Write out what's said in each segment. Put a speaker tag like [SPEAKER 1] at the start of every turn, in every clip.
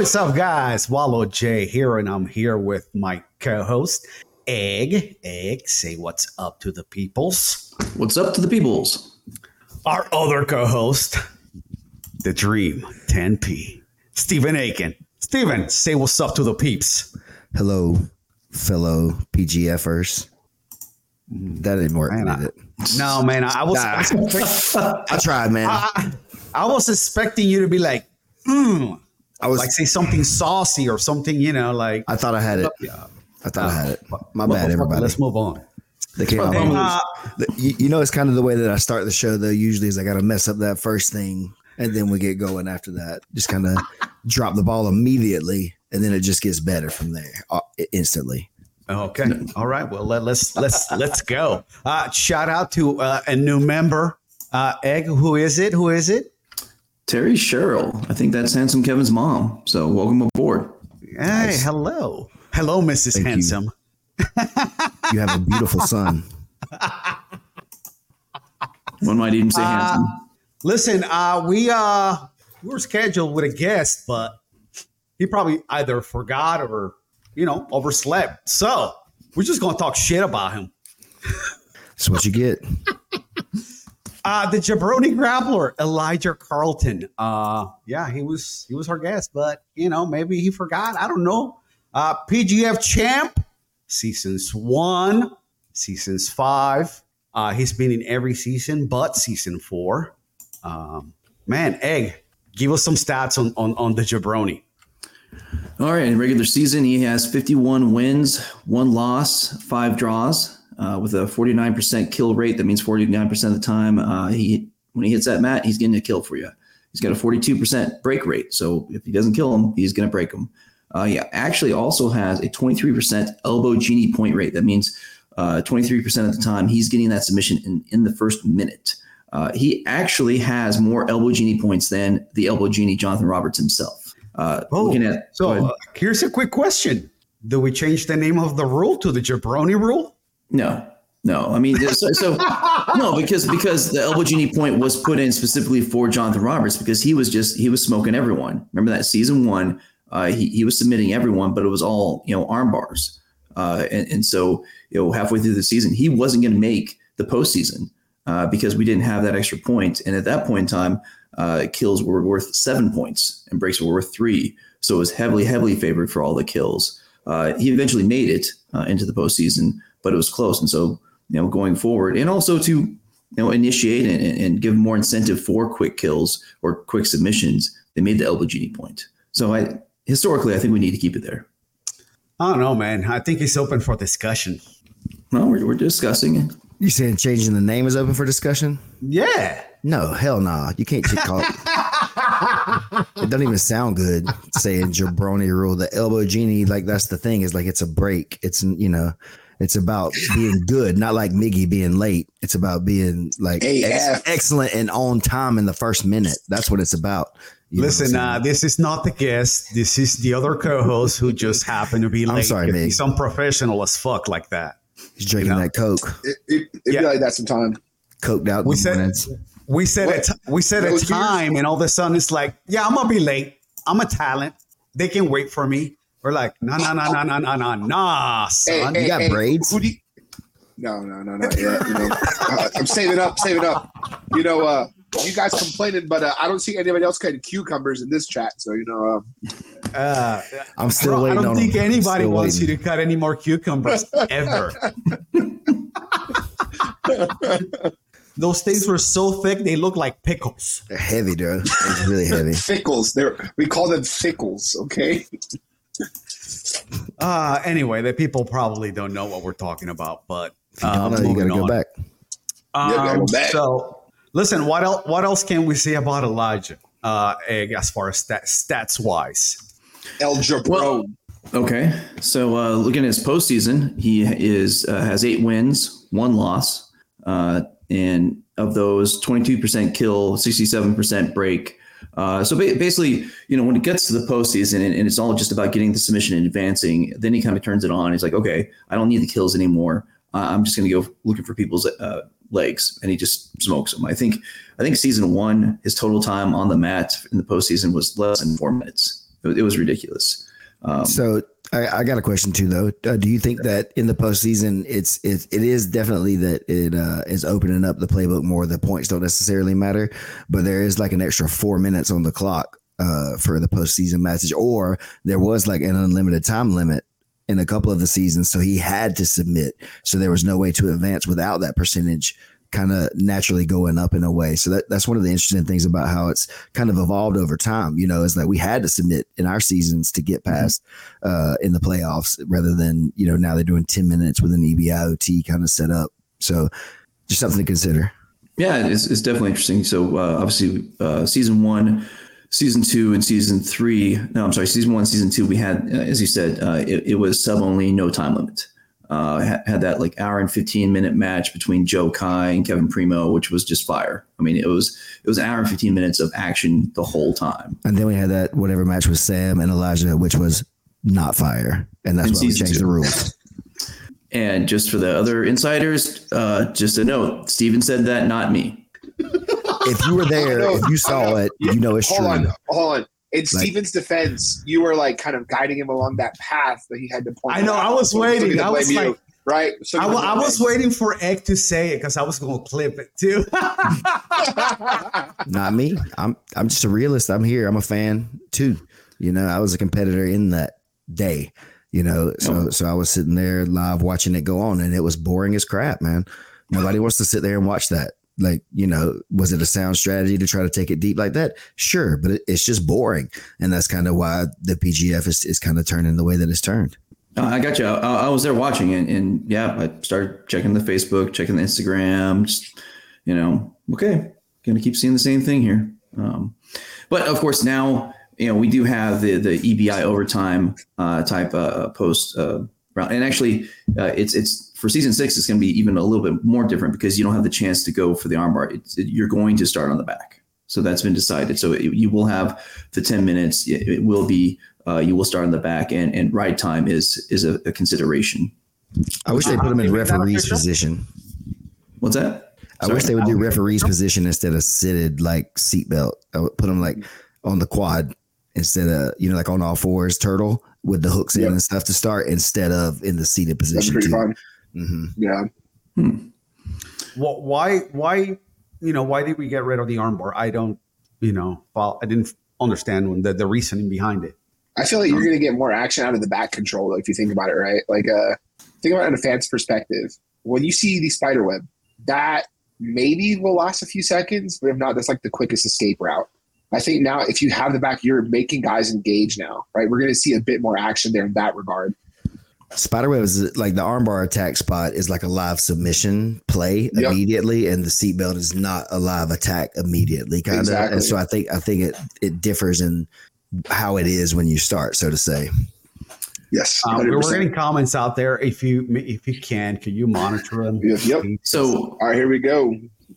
[SPEAKER 1] What is up, guys? Wallow J here, and I'm here with my co-host Egg. Egg, say what's up to the peoples.
[SPEAKER 2] What's up to the peoples?
[SPEAKER 1] Our other co-host, the Dream 10P, Stephen Aiken. Stephen, say what's up to the peeps.
[SPEAKER 3] Hello, fellow PGFers. That didn't work,
[SPEAKER 1] Man,
[SPEAKER 3] did
[SPEAKER 1] I-
[SPEAKER 3] it?
[SPEAKER 1] No, man, I was, I, was
[SPEAKER 3] I tried, man.
[SPEAKER 1] I, I was expecting you to be like, mm,
[SPEAKER 3] I was.
[SPEAKER 1] like say something saucy or something, you know, like.
[SPEAKER 3] I thought I had it.
[SPEAKER 1] Yeah.
[SPEAKER 3] I thought I had it. My
[SPEAKER 1] Well,
[SPEAKER 3] bad, everybody.
[SPEAKER 1] Let's move on.
[SPEAKER 3] Out.
[SPEAKER 1] Uh,
[SPEAKER 3] You, you know, it's kind of the way that I start the show. Though usually, is I got to mess up that first thing, and then we get going after that. Just kind of drop the ball immediately, and then it just gets better from there uh, instantly.
[SPEAKER 1] Okay. All right. Well, let, let's let's let's go. Uh, shout out to uh, a new member, uh, Egg. Who is it? Who is it?
[SPEAKER 2] Terry Sherrill. I think that's Handsome Kevin's mom. So welcome aboard.
[SPEAKER 1] Hey, hello, hello, Mrs.
[SPEAKER 3] Thank you.
[SPEAKER 1] Handsome.
[SPEAKER 3] You have a beautiful son.
[SPEAKER 2] One might even say
[SPEAKER 1] Uh,
[SPEAKER 2] handsome.
[SPEAKER 1] Listen, uh, we uh we were scheduled with a guest, but he probably either forgot or you know overslept. So we're just gonna talk shit about him.
[SPEAKER 3] That's what you get.
[SPEAKER 1] Uh, the jabroni grappler, Elijah Carlton. Uh, yeah, he was he was our guest, but you know maybe he forgot. I don't know. Uh, PGF champ, seasons one, seasons five. Uh, he's been in every season but season four. Um, man, Egg, give us some stats on on, on the jabroni.
[SPEAKER 2] All right. In regular season, he has 51 wins, one loss, five draws, uh, with a 49% kill rate. That means 49% of the time, uh, he when he hits that mat, he's getting a kill for you. He's got a 42% break rate. So if he doesn't kill him, he's going to break him. Uh, yeah, actually also has a 23% elbow genie point rate. That means uh, 23% of the time he's getting that submission in, in the first minute. Uh, he actually has more elbow genie points than the elbow genie Jonathan Roberts himself. Uh, looking at
[SPEAKER 1] so uh, here's a quick question: Do we change the name of the rule to the jabroni rule?
[SPEAKER 2] No, no. I mean, so, no, because because the elbow genie point was put in specifically for Jonathan Roberts because he was just he was smoking everyone. Remember that season one, uh, he he was submitting everyone, but it was all you know arm bars, uh, and and so you know halfway through the season he wasn't going to make the postseason uh, because we didn't have that extra point. point, and at that point in time, uh, kills were worth seven points and breaks were worth three, so it was heavily heavily favored for all the kills. Uh, he eventually made it uh, into the postseason, but it was close. And so, you know, going forward, and also to you know initiate and, and give more incentive for quick kills or quick submissions, they made the elbow genie point. So I historically, I think we need to keep it there.
[SPEAKER 1] I don't know, man. I think it's open for discussion.
[SPEAKER 2] No, we're, we're discussing it.
[SPEAKER 3] You saying changing the name is open for discussion?
[SPEAKER 1] Yeah.
[SPEAKER 3] No, hell nah. You can't just call it. it doesn't even sound good saying jabroni rule. The elbow genie, like that's the thing, is like it's a break. It's you know, it's about being good, not like Miggy being late. It's about being like ex- excellent and on time in the first minute. That's what it's about. You know what I'm
[SPEAKER 1] Listen, uh, this is not the guest. This is the other co-host who just happened to be late.
[SPEAKER 3] I'm sorry, Mig.
[SPEAKER 1] He's unprofessional as fuck like that.
[SPEAKER 3] he's drinking
[SPEAKER 1] you know.
[SPEAKER 3] that Coke,
[SPEAKER 4] It, it, it'd
[SPEAKER 1] Yeah.
[SPEAKER 4] be like that sometime.
[SPEAKER 3] coked out.
[SPEAKER 1] We said-
[SPEAKER 3] mornings.
[SPEAKER 1] We said
[SPEAKER 4] What?
[SPEAKER 1] a t- we said a
[SPEAKER 4] Those years-
[SPEAKER 1] time, and all of a sudden it's like, yeah, I'm gonna be late. I'm a talent. They can wait for me. We're like, no, no, no, no, no, no, no, nah, son.
[SPEAKER 3] You got braids?
[SPEAKER 4] Who do you, no, no, no, not yet. You know, uh, I'm saving up, saving up. You know, uh, you guys complaining, but uh, I don't see anybody else cutting cucumbers in this chat. So you know, uh,
[SPEAKER 1] Uh,
[SPEAKER 3] I'm still
[SPEAKER 1] bro, I
[SPEAKER 3] waiting
[SPEAKER 1] don't
[SPEAKER 3] on
[SPEAKER 1] think
[SPEAKER 3] him. I'm
[SPEAKER 1] anybody wants
[SPEAKER 3] waiting.
[SPEAKER 1] you to cut any more cucumbers ever. Those things were so thick they look like pickles.
[SPEAKER 3] They're heavy, dude. It's really heavy.
[SPEAKER 4] fickles. They're we call them fickles. Okay.
[SPEAKER 1] Uh, anyway, the people probably don't know what we're talking about, but
[SPEAKER 3] If you
[SPEAKER 1] uh,
[SPEAKER 3] don't know, you
[SPEAKER 1] moving
[SPEAKER 3] gotta go
[SPEAKER 1] on.
[SPEAKER 3] back.
[SPEAKER 4] Yeah, gotta go
[SPEAKER 1] Um,
[SPEAKER 4] back.
[SPEAKER 1] so, listen, what else? What else can we say about Elijah? Uh, eh, as far as stat, stats wise,
[SPEAKER 4] El Jabron.
[SPEAKER 2] Well- Okay, so uh, looking at his postseason, he is uh, has eight wins, one loss, uh, and of those, twenty two percent kill, sixty seven percent break. Uh, so ba- basically, you know, when it gets to the postseason and, and it's all just about getting the submission and advancing, then he kind of turns it on. He's like, okay, I don't need the kills anymore. Uh, I'm just going to go looking for people's uh, legs, and he just smokes them. I think, I think season one, his total time on the mat in the postseason was less than four minutes. it, it was ridiculous. Um,
[SPEAKER 3] So I, I got a question too, though. Uh, do you think that in the postseason, it's it, it is definitely that it uh, is opening up the playbook more? The points don't necessarily matter, but there is like an extra four minutes on the clock uh, for the postseason matches, or there was like an unlimited time limit in a couple of the seasons, so he had to submit. So there was no way to advance without that percentage kind of naturally going up in a way. So that, that's one of the interesting things about how it's kind of evolved over time, you know, is that we had to submit in our seasons to get past uh, in the playoffs rather than, you know, now they're doing 10 minutes with an EBIOT kind of set up. So just something to consider.
[SPEAKER 2] Yeah, it's, it's definitely interesting. So uh, obviously, uh, season one, season two, and season three. No, I'm sorry, season one, season two. We had, uh, as you said, uh, it, it was sub only, no time limit. Uh, had, had that like hour and 15 minute match between Joe Kai and Kevin Primo, which was just fire. I mean, it was it was an hour and 15 minutes of action the whole time.
[SPEAKER 3] And then we had that whatever match with Sam and Elijah, which was not fire. And that's
[SPEAKER 2] In
[SPEAKER 3] why we changed
[SPEAKER 2] two.
[SPEAKER 3] the rules.
[SPEAKER 2] And just for the other insiders, uh, just a note: Steven said that, not me.
[SPEAKER 3] If you were there, if you saw it, you know it's
[SPEAKER 4] hold
[SPEAKER 3] true.
[SPEAKER 4] on, hold on. In Steven's defense, you were like kind of guiding him along that path that he had to point.
[SPEAKER 1] I know,
[SPEAKER 4] out.
[SPEAKER 1] I was
[SPEAKER 4] So- so
[SPEAKER 1] waiting. I was
[SPEAKER 4] blame you,
[SPEAKER 1] like-
[SPEAKER 4] right? So
[SPEAKER 1] I,
[SPEAKER 4] he
[SPEAKER 1] wa-
[SPEAKER 4] doesn't
[SPEAKER 1] I was waiting for Egg to say it because I was going to clip it too.
[SPEAKER 3] Not me. I'm I'm just a realist. I'm here. I'm a fan too. You know, I was a competitor in that day. You know, so
[SPEAKER 2] Oh.
[SPEAKER 3] so I was sitting there live watching it go on, and it was boring as crap, man. Nobody wants to sit there and watch that. Like, you know, was it a sound strategy to try to take it deep like that? Sure, but it, it's just boring, and that's kind of why the PGF is is kind of turning the way that it's turned.
[SPEAKER 2] I got you. I, I was there watching it, and yeah, I started checking the Facebook, checking the Instagram. Just you know, okay, gonna keep seeing the same thing here. Um, but of course, now you know we do have the the EBI overtime uh, type uh, post uh, round, and actually, uh, it's it's for season six. It's going to be even a little bit more different because you don't have the chance to go for the armbar. It's, it, you're going to start on the back. So that's been decided. So it, you will have the 10 minutes. It, it will be, uh, you will start on the back and, and ride time is, is a, a consideration.
[SPEAKER 3] I wish they put him in referee's position.
[SPEAKER 2] What's that?
[SPEAKER 3] I wish they would do referee's position instead of seated like seatbelt. I would put them like on the quad instead of you know like on all fours turtle with the hooks in and stuff to start instead of in the seated
[SPEAKER 4] That's
[SPEAKER 3] position
[SPEAKER 4] pretty
[SPEAKER 3] too.
[SPEAKER 4] fun.
[SPEAKER 3] hmm
[SPEAKER 4] Yeah.
[SPEAKER 1] well, why, why, you know, why did we get rid of the armbar? I don't, you know, follow, I didn't understand the, the reasoning behind it.
[SPEAKER 4] I feel like you're going to get more action out of the back control if you think about it, right? Like, uh, think about it in a fan's perspective. When you see the spider web, that maybe will last a few seconds, but if not, that's like the quickest escape route. I think now, if you have the back, you're making guys engage now, right? We're going to see a bit more action there in that regard.
[SPEAKER 3] Spiderweb is like the armbar attack spot is like a live submission play
[SPEAKER 4] Yep.
[SPEAKER 3] immediately, and the seatbelt is not a live attack immediately, kind of.
[SPEAKER 4] Exactly.
[SPEAKER 3] And so I think I think it it differs in how it is when you start, so to say.
[SPEAKER 4] Yes.
[SPEAKER 1] Um, we're getting comments out there. If you, if you can, can you monitor them?
[SPEAKER 4] Yep, yep.
[SPEAKER 2] So
[SPEAKER 4] All right, here we go.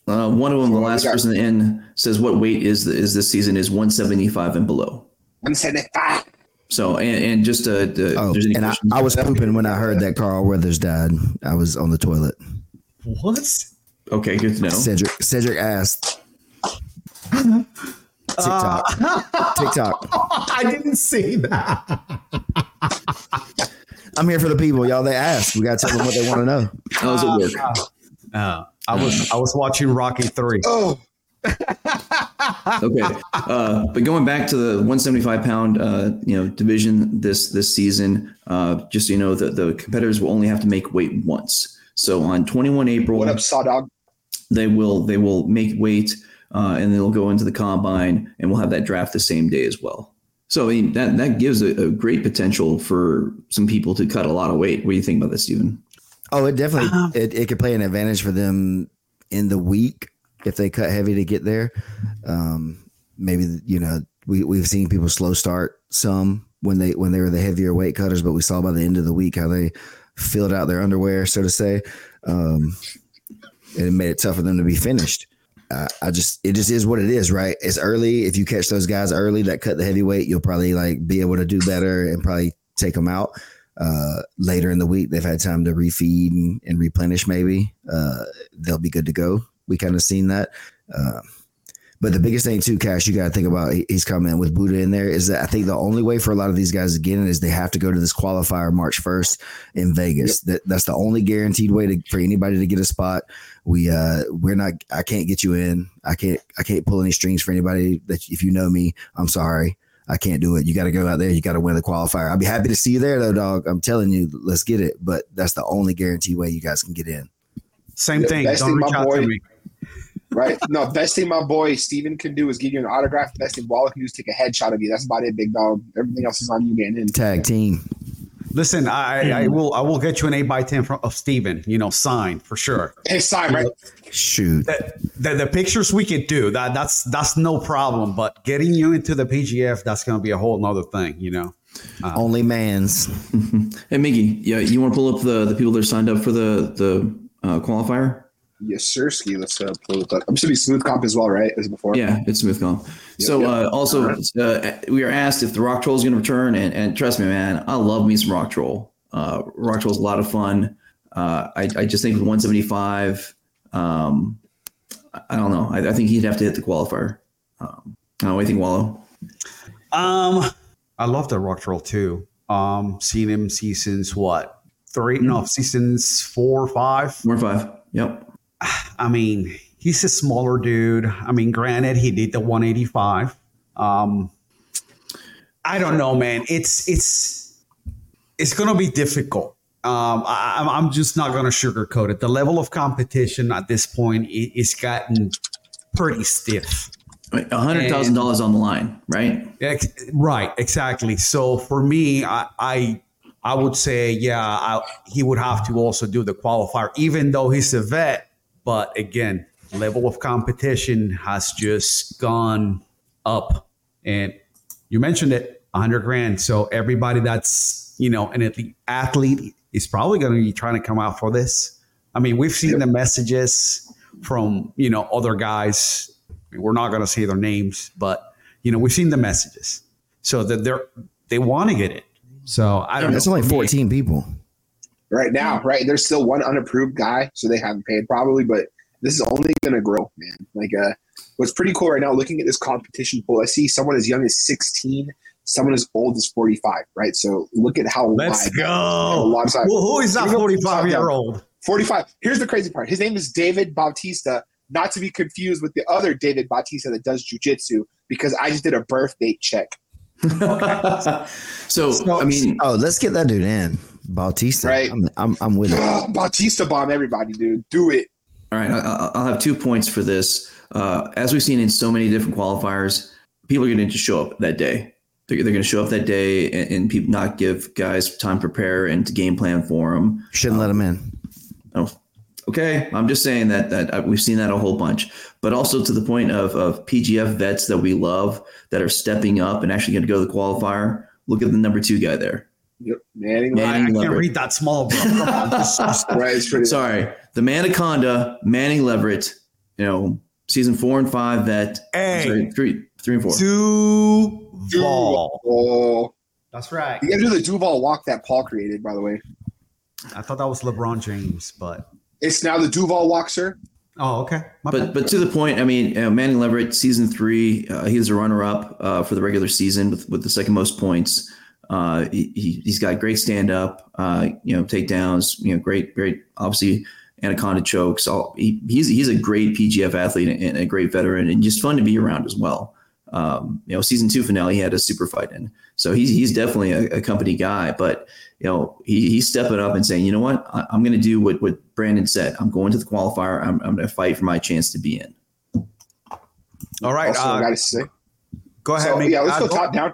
[SPEAKER 2] uh, one of them, the last person in says what weight is the, is this season is 175 and below.
[SPEAKER 4] 175.
[SPEAKER 2] So, and, and just uh, the,
[SPEAKER 3] Oh,
[SPEAKER 2] there's any
[SPEAKER 3] and I. I was pooping when I heard that Carl Weathers died. I was on the toilet.
[SPEAKER 1] What?
[SPEAKER 2] okay, good to know.
[SPEAKER 3] Cedric Cedric asked. TikTok. TikTok.
[SPEAKER 1] I didn't see that.
[SPEAKER 3] I'm here for the people, y'all. They asked. We gotta tell them what they want to know.
[SPEAKER 2] How does it work?
[SPEAKER 1] Uh, I was I was watching Rocky three.
[SPEAKER 4] Oh,
[SPEAKER 2] okay. Uh, but going back to the 175 pound, uh, you know, division this this season, uh, just so you know, the the competitors will only have to make weight once. So on 21 April,
[SPEAKER 4] what up, Sawdog?
[SPEAKER 2] they will they will make weight, uh, and they'll go into the combine, and we'll have that draft the same day as well. So I mean, that that gives a, a great potential for some people to cut a lot of weight. What do you think about this, Stephen?
[SPEAKER 3] Oh, it definitely
[SPEAKER 1] Um,
[SPEAKER 3] it, it could play an advantage for them in the week if they cut heavy to get there. Um, maybe you know we we've seen people slow start some when they when they were the heavier weight cutters, but we saw by the end of the week how they filled out their underwear, so to say, um, and it made it tough for them to be finished. I just it just is what it is, right? It's early. If you catch those guys early that cut the heavyweight, you'll probably like be able to do better and probably take them out uh, later in the week. They've had time to refeed and, and replenish. Maybe uh, they'll be good to go. We kind of seen that, uh, But the biggest thing too, Cash, you got to think about. He's coming with Buddha in there. Is that I think the only way for a lot of these guys to get in is they have to go to this qualifier March first in Vegas. That that's the only guaranteed way to, for anybody to get a spot. We uh we're not. I can't get you in. I can't. I can't pull any strings for anybody. That if you know me, I'm sorry. I can't do it. You got to go out there. You got to win the qualifier. I'd be happy to see you there, though, dog. I'm telling you, let's get it. But that's the only guaranteed way you guys can get in.
[SPEAKER 1] Same
[SPEAKER 4] The
[SPEAKER 1] thing. Don't reach out
[SPEAKER 4] boy-
[SPEAKER 1] to me.
[SPEAKER 4] Right? No, best thing my boy Steven can do is give you an autograph. Best thing Waller can do is take a headshot of you. That's about it, big dog. Everything else is on you getting in.
[SPEAKER 3] Tag team.
[SPEAKER 1] Listen, I, I will I will get you an eight by ten from of Steven, you know, signed for sure.
[SPEAKER 4] Hey, sign, right?
[SPEAKER 3] Shoot.
[SPEAKER 1] The, the, the pictures we could do that that's that's no problem, but getting you into the PGF that's going to be a whole nother thing, you know.
[SPEAKER 3] Only man's.
[SPEAKER 2] Hey, Miggy, yeah, you want to pull up the the people that are signed up for the the uh, qualifier?
[SPEAKER 4] Yes, sir. Ski. Let's uh, pull it up. I'm should be Smoothcomp as well, right? As before.
[SPEAKER 2] Yeah, it's Smoothcomp. So
[SPEAKER 4] yep.
[SPEAKER 2] uh, also, uh, we are asked if the Rock Troll is going to return, and, and trust me, man, I love me some Rock Troll. Uh, Rock Troll is a lot of fun. Uh, I, I just think with 175, um, I- I don't know. I, I think he'd have to hit the qualifier. Um, I what do you think, Wallow?
[SPEAKER 1] Um, I love the Rock Troll too. Um, seen him seasons what three? No, seasons four, or five.
[SPEAKER 2] Four or five. Yep.
[SPEAKER 1] I mean, he's a smaller dude. I mean, granted, he did the 185. Um, I don't know, man. It's it's it's gonna be difficult. Um, I, I'm- just not gonna sugarcoat it. The level of competition at this point is gotten pretty stiff.
[SPEAKER 2] Hundred thousand dollars on the line, right?
[SPEAKER 1] Ex- Right, exactly. So for me, I I, I would say, yeah, I, he would have to also do the qualifier, even though he's a vet. But again, level of competition has just gone up, and you mentioned it, a hundred grand. So everybody that's you know an athlete, athlete is probably going to be trying to come out for this. I mean, we've seen the messages from you know other guys. We're not going to say their names, but you know we've seen the messages, so that they're they want to get it. So I don't
[SPEAKER 3] That's
[SPEAKER 1] know.
[SPEAKER 3] only 14 people.
[SPEAKER 4] Right now, right? There's still one unapproved guy, so they haven't paid probably, but this is only going to grow, man. Like, uh, what's pretty cool right now, looking at this competition pool, I see someone as young as 16, someone as old as 45, right? So look at how
[SPEAKER 1] Let's
[SPEAKER 4] wide
[SPEAKER 1] go.
[SPEAKER 4] A lot of size.
[SPEAKER 1] Well, who is that
[SPEAKER 4] Here we go.
[SPEAKER 1] forty-five year old?
[SPEAKER 4] 45. Here's the crazy part. His name is David Bautista, not to be confused with the other David Bautista that does jujitsu, because I just did a birth date check.
[SPEAKER 2] so, I mean,
[SPEAKER 3] Oh, let's get that dude in. Bautista.
[SPEAKER 4] Right.
[SPEAKER 3] I'm, I'm, I'm with it.
[SPEAKER 4] Ugh, Bautista bomb everybody, dude. Do it.
[SPEAKER 2] All right, I- I- I'll have two points for this. Uh, as we've seen in so many different qualifiers, people are going to just show up that day. They're, they're going to show up that day and, and people not give guys time to prepare and to game plan for them.
[SPEAKER 3] Shouldn't let them in.
[SPEAKER 2] Oh, okay. I'm just saying that that uh, we've seen that a whole bunch, but also to the point of of PGF vets that we love that are stepping up and actually going to go to the qualifier. Look at the number two guy there.
[SPEAKER 4] Yep. Manning.
[SPEAKER 2] Man.
[SPEAKER 1] I, I can't
[SPEAKER 2] Leverett.
[SPEAKER 1] read that small, bro. Come on, just- just-
[SPEAKER 4] Right. It's pretty.
[SPEAKER 2] Sorry, the Manaconda, Manning Leverett. You know, season four and five That
[SPEAKER 1] Hey.
[SPEAKER 2] sorry, three, three and four.
[SPEAKER 1] Duval.
[SPEAKER 4] Oh,
[SPEAKER 1] That's right.
[SPEAKER 4] you got to do the Duval walk that Paul created, by the way.
[SPEAKER 1] I thought that was LeBron James, but
[SPEAKER 4] It's now the Duval walk, sir.
[SPEAKER 1] oh, okay. My
[SPEAKER 2] But
[SPEAKER 1] bad.
[SPEAKER 2] but to the point, I mean, uh, Manning Leverett, season three, uh, he was a runner up uh, for the regular season with, with the second most points. Uh, he, he- he's got great stand up, uh, you know, takedowns, you know, great, great, obviously, anaconda chokes. All he, he's he's a great PGF athlete and a great veteran, and just fun to be around as well. Um, you know, season two finale, he had a super fight in, so he's he's definitely a, a company guy. But you know, he, he's stepping up and saying, you know what, I, I'm going to do what what Brandon said. I'm going to the qualifier. I'm, I'm going to fight for my chance to be in.
[SPEAKER 1] All right.
[SPEAKER 4] Also, I
[SPEAKER 1] Uh,
[SPEAKER 4] got to say.
[SPEAKER 1] go ahead.
[SPEAKER 4] So, yeah, let's
[SPEAKER 1] Uh,
[SPEAKER 4] go
[SPEAKER 1] go-
[SPEAKER 4] top down.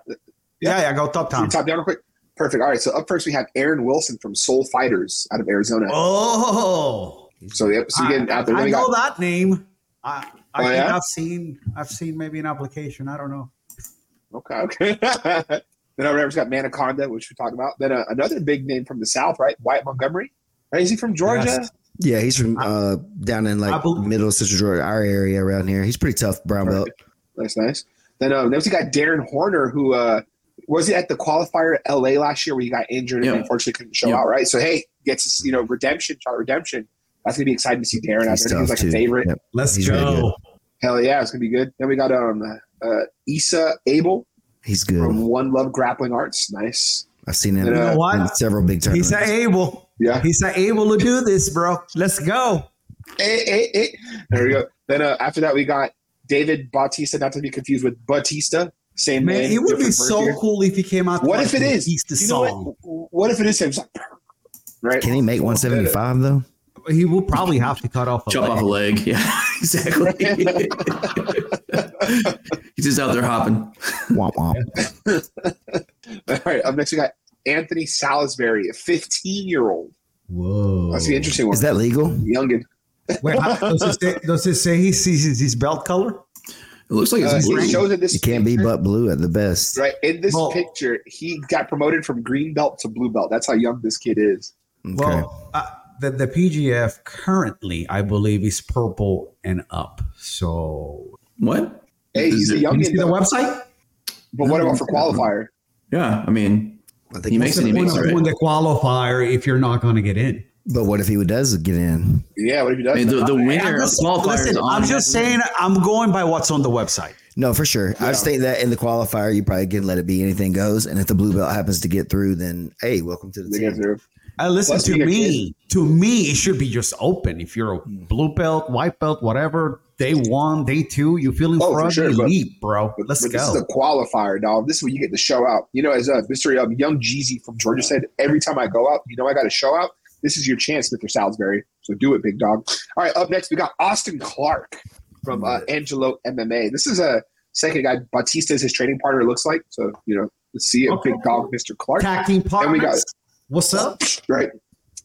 [SPEAKER 1] Yeah, yeah. Go top down.
[SPEAKER 4] top down real quick? Perfect. All right. So up first we have Aaron Wilson from Soul Fighters out of Arizona.
[SPEAKER 1] Oh,
[SPEAKER 4] So yep. So
[SPEAKER 1] I,
[SPEAKER 4] we getting out there.
[SPEAKER 1] I know
[SPEAKER 4] got,
[SPEAKER 1] that name. I, I
[SPEAKER 4] Oh,
[SPEAKER 1] think
[SPEAKER 4] yeah?
[SPEAKER 1] I've seen. I've seen maybe an application. I don't know.
[SPEAKER 4] okay. Okay. then over there we've got Manaconda, which we talked about. Then uh, another big name from the South, right? Wyatt Montgomery. Right? Is he from Georgia?
[SPEAKER 1] Yes.
[SPEAKER 3] Yeah, he's from uh, down in like
[SPEAKER 1] bel-
[SPEAKER 3] middle central Georgia, our area around here. He's pretty tough, brown belt.
[SPEAKER 4] That's nice. Then um, then we got Darren Horner, who uh, was he at the qualifier at LA last year where he got injured
[SPEAKER 2] Yeah.
[SPEAKER 4] and unfortunately couldn't show
[SPEAKER 2] Yeah.
[SPEAKER 4] out, right? So hey, gets his, you know redemption, shot redemption. That's gonna be exciting to see Darren out
[SPEAKER 3] He's
[SPEAKER 4] there. He was
[SPEAKER 3] tough
[SPEAKER 4] like a favorite.
[SPEAKER 3] Yep.
[SPEAKER 1] Let's
[SPEAKER 3] He's
[SPEAKER 1] go.
[SPEAKER 4] Hell yeah, it's gonna be good. Then we got um uh, Issa Abel
[SPEAKER 3] He's good.
[SPEAKER 4] from One Love Grappling Arts. Nice.
[SPEAKER 3] I've seen him
[SPEAKER 4] You know
[SPEAKER 3] in
[SPEAKER 1] what?
[SPEAKER 3] several big tournaments.
[SPEAKER 1] He's able.
[SPEAKER 4] Yeah.
[SPEAKER 1] He's able to do this, bro. Let's go.
[SPEAKER 4] Eh, eh, eh. There we go. Then uh, after that, we got David Bautista, not to be confused with Batista. Same
[SPEAKER 1] Man,
[SPEAKER 4] name.
[SPEAKER 1] it would be so
[SPEAKER 4] birth year.
[SPEAKER 1] cool if he came out.
[SPEAKER 4] What if it is?
[SPEAKER 1] release the
[SPEAKER 4] You know
[SPEAKER 1] song?
[SPEAKER 4] what? What if it is him? Right?
[SPEAKER 3] Can he make 175 though?
[SPEAKER 1] He will probably have to cut off a
[SPEAKER 2] Chop
[SPEAKER 1] leg.
[SPEAKER 2] off a leg. Yeah, exactly. He's just out there hopping.
[SPEAKER 3] Womp womp.
[SPEAKER 4] All right. Up next, we got Anthony Salisbury, a 15 year old.
[SPEAKER 1] Whoa.
[SPEAKER 4] That's the interesting one.
[SPEAKER 3] Is that legal?
[SPEAKER 4] Youngin.
[SPEAKER 1] Wait, how, does, it say, does it say he sees his, his belt color?
[SPEAKER 2] It looks like
[SPEAKER 4] Uh,
[SPEAKER 2] it's blue.
[SPEAKER 4] it shows in this
[SPEAKER 3] It can't be but blue at the best.
[SPEAKER 4] Right. In this
[SPEAKER 1] Well-
[SPEAKER 4] picture, he got promoted from green belt to blue belt. That's how young this kid is.
[SPEAKER 3] Okay.
[SPEAKER 1] Well, uh, the, the PGF currently, I believe, is purple and up. So,
[SPEAKER 2] what?
[SPEAKER 4] Hey, he's a
[SPEAKER 2] Is it-
[SPEAKER 1] you see the website?
[SPEAKER 4] But what about for qualifier?
[SPEAKER 2] Yeah, I mean,
[SPEAKER 3] I think
[SPEAKER 2] he makes it. He
[SPEAKER 1] Win
[SPEAKER 2] makes it. Right?
[SPEAKER 1] the qualifier if you're not going to get in.
[SPEAKER 3] But what if he does get in?
[SPEAKER 4] Yeah, what if he does?
[SPEAKER 2] I mean, the, the
[SPEAKER 1] I'm
[SPEAKER 2] winner of
[SPEAKER 1] just,
[SPEAKER 2] qualifiers.
[SPEAKER 1] listen, I'm
[SPEAKER 2] on-
[SPEAKER 1] just saying, I'm going by what's on the website.
[SPEAKER 3] No, for sure. I just think that in the qualifier, you probably can let it be anything goes. And if the blue belt happens to get through, then hey, welcome to the
[SPEAKER 4] They
[SPEAKER 3] team.
[SPEAKER 4] through.
[SPEAKER 1] Uh, listen
[SPEAKER 4] Plus
[SPEAKER 1] to me. To me, it should be just open. If you're a blue belt, white belt, whatever, day one, day two, you feeling
[SPEAKER 4] Oh, for
[SPEAKER 1] froggy,
[SPEAKER 4] sure, but-
[SPEAKER 1] leap, bro.
[SPEAKER 4] But,
[SPEAKER 1] Let's
[SPEAKER 4] but this is the qualifier, dog. This is where you get to show out. You know, as uh, Mr. Um, Young Jeezy from Georgia said, every time I go out, you know, I got to show out. This is your chance, Mr. Salisbury. So do it, big dog. All right, up next, we got Austin Clark from uh, Angelo MMA. This is a second guy. Batista is his training partner, looks like. So, you know, let's see it.
[SPEAKER 1] Okay.
[SPEAKER 4] Big dog, Mr. Clark.
[SPEAKER 1] Tag team
[SPEAKER 4] And we got-
[SPEAKER 1] What's up?
[SPEAKER 4] Right.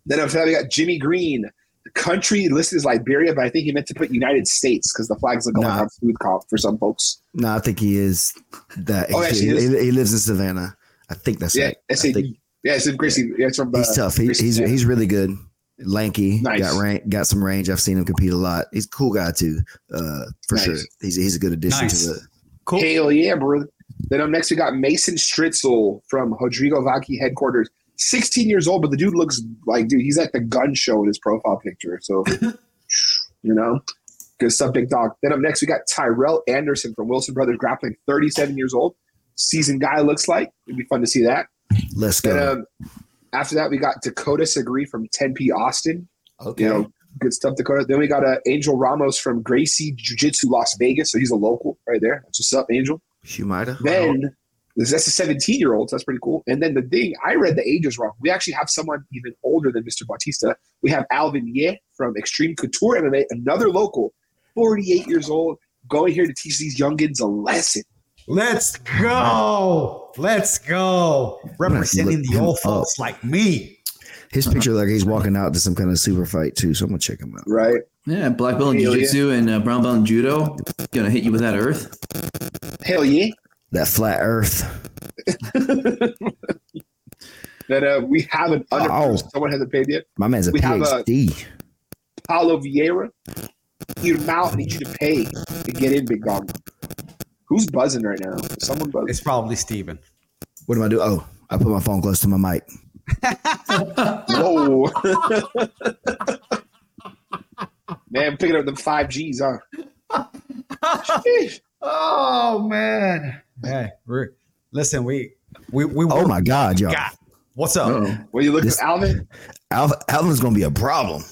[SPEAKER 4] Then after that, we got Jimmy Green. The country listed as Liberia, but I think he meant to put United States because the flags look like
[SPEAKER 3] Nah.
[SPEAKER 4] on Smoothcomp for some folks.
[SPEAKER 3] No, I think he is that.
[SPEAKER 4] Oh,
[SPEAKER 3] he,
[SPEAKER 4] actually, he is.
[SPEAKER 3] he, he lives in Savannah. I think that's
[SPEAKER 4] Yeah,
[SPEAKER 3] right. I
[SPEAKER 4] SAD.
[SPEAKER 3] think
[SPEAKER 4] Yeah, it's in Gracie. Yeah, it's from. Uh,
[SPEAKER 3] he's tough. He, he's
[SPEAKER 4] yeah.
[SPEAKER 3] he's really good. Lanky,
[SPEAKER 4] Nice.
[SPEAKER 3] got range, got some range. I've seen him compete a lot. He's a cool guy too, uh, for
[SPEAKER 4] Nice.
[SPEAKER 3] sure. He's he's a good addition
[SPEAKER 1] Nice.
[SPEAKER 3] to the.
[SPEAKER 1] Cool.
[SPEAKER 4] Hell yeah, brother. Then up next, we got Mason Stritzel from Rodrigo Vaghi headquarters. 16 years old, but the dude looks like, dude, he's at the gun show in his profile picture. So, you know, good stuff, big dog. Then up next, we got Tyrell Anderson from Wilson Brothers Grappling, 37 years old. Seasoned guy looks like. It'd be fun to see that.
[SPEAKER 3] Let's
[SPEAKER 4] Then
[SPEAKER 3] go.
[SPEAKER 4] um, after that, we got Dakota Sagri from 10P Austin.
[SPEAKER 3] okay.
[SPEAKER 4] You know, good stuff, Dakota. Then we got uh, Angel Ramos from Gracie Jiu Jitsu Las Vegas. So he's a local right there. That's what's up, Angel.
[SPEAKER 3] Shumida.
[SPEAKER 4] Then that's a 17 year old. So that's pretty cool. And then the thing, I read the ages wrong. We actually have someone even older than Mr. Bautista. We have Alvin Ye from Extreme Couture MMA, another local, 48 years old, going here to teach these youngins a lesson.
[SPEAKER 1] Let's go. Let's go. Representing the old
[SPEAKER 3] him
[SPEAKER 1] folks like me.
[SPEAKER 3] His picture like he's walking out to some kind of super fight too. So I'm gonna check him out.
[SPEAKER 4] Right?
[SPEAKER 2] Yeah, black belt in
[SPEAKER 4] Hell
[SPEAKER 2] jiu-jitsu and uh, brown belt in judo. Gonna hit you with that earth.
[SPEAKER 4] Hell yeah.
[SPEAKER 3] That flat Earth.
[SPEAKER 4] that uh, we have an
[SPEAKER 3] Oh.
[SPEAKER 4] someone hasn't paid yet.
[SPEAKER 3] My man's a
[SPEAKER 4] We have a-
[SPEAKER 3] PhD.
[SPEAKER 4] Paulo Vieira. Your mouth needs you to pay to get in, big dog. Who's buzzing right now? Someone buzzing.
[SPEAKER 1] It's probably Steven.
[SPEAKER 3] what do I do? Oh, I put my phone close to my mic.
[SPEAKER 4] Whoa. Man, I'm picking up the five Gs, huh?
[SPEAKER 1] Oh man. Hey, we're, listen, we we we
[SPEAKER 3] Oh my God, y'all!
[SPEAKER 1] God. What's up?
[SPEAKER 2] Oh,
[SPEAKER 4] are you looking
[SPEAKER 3] This-
[SPEAKER 4] at Alvin,
[SPEAKER 3] Al- Alvin's gonna be a problem.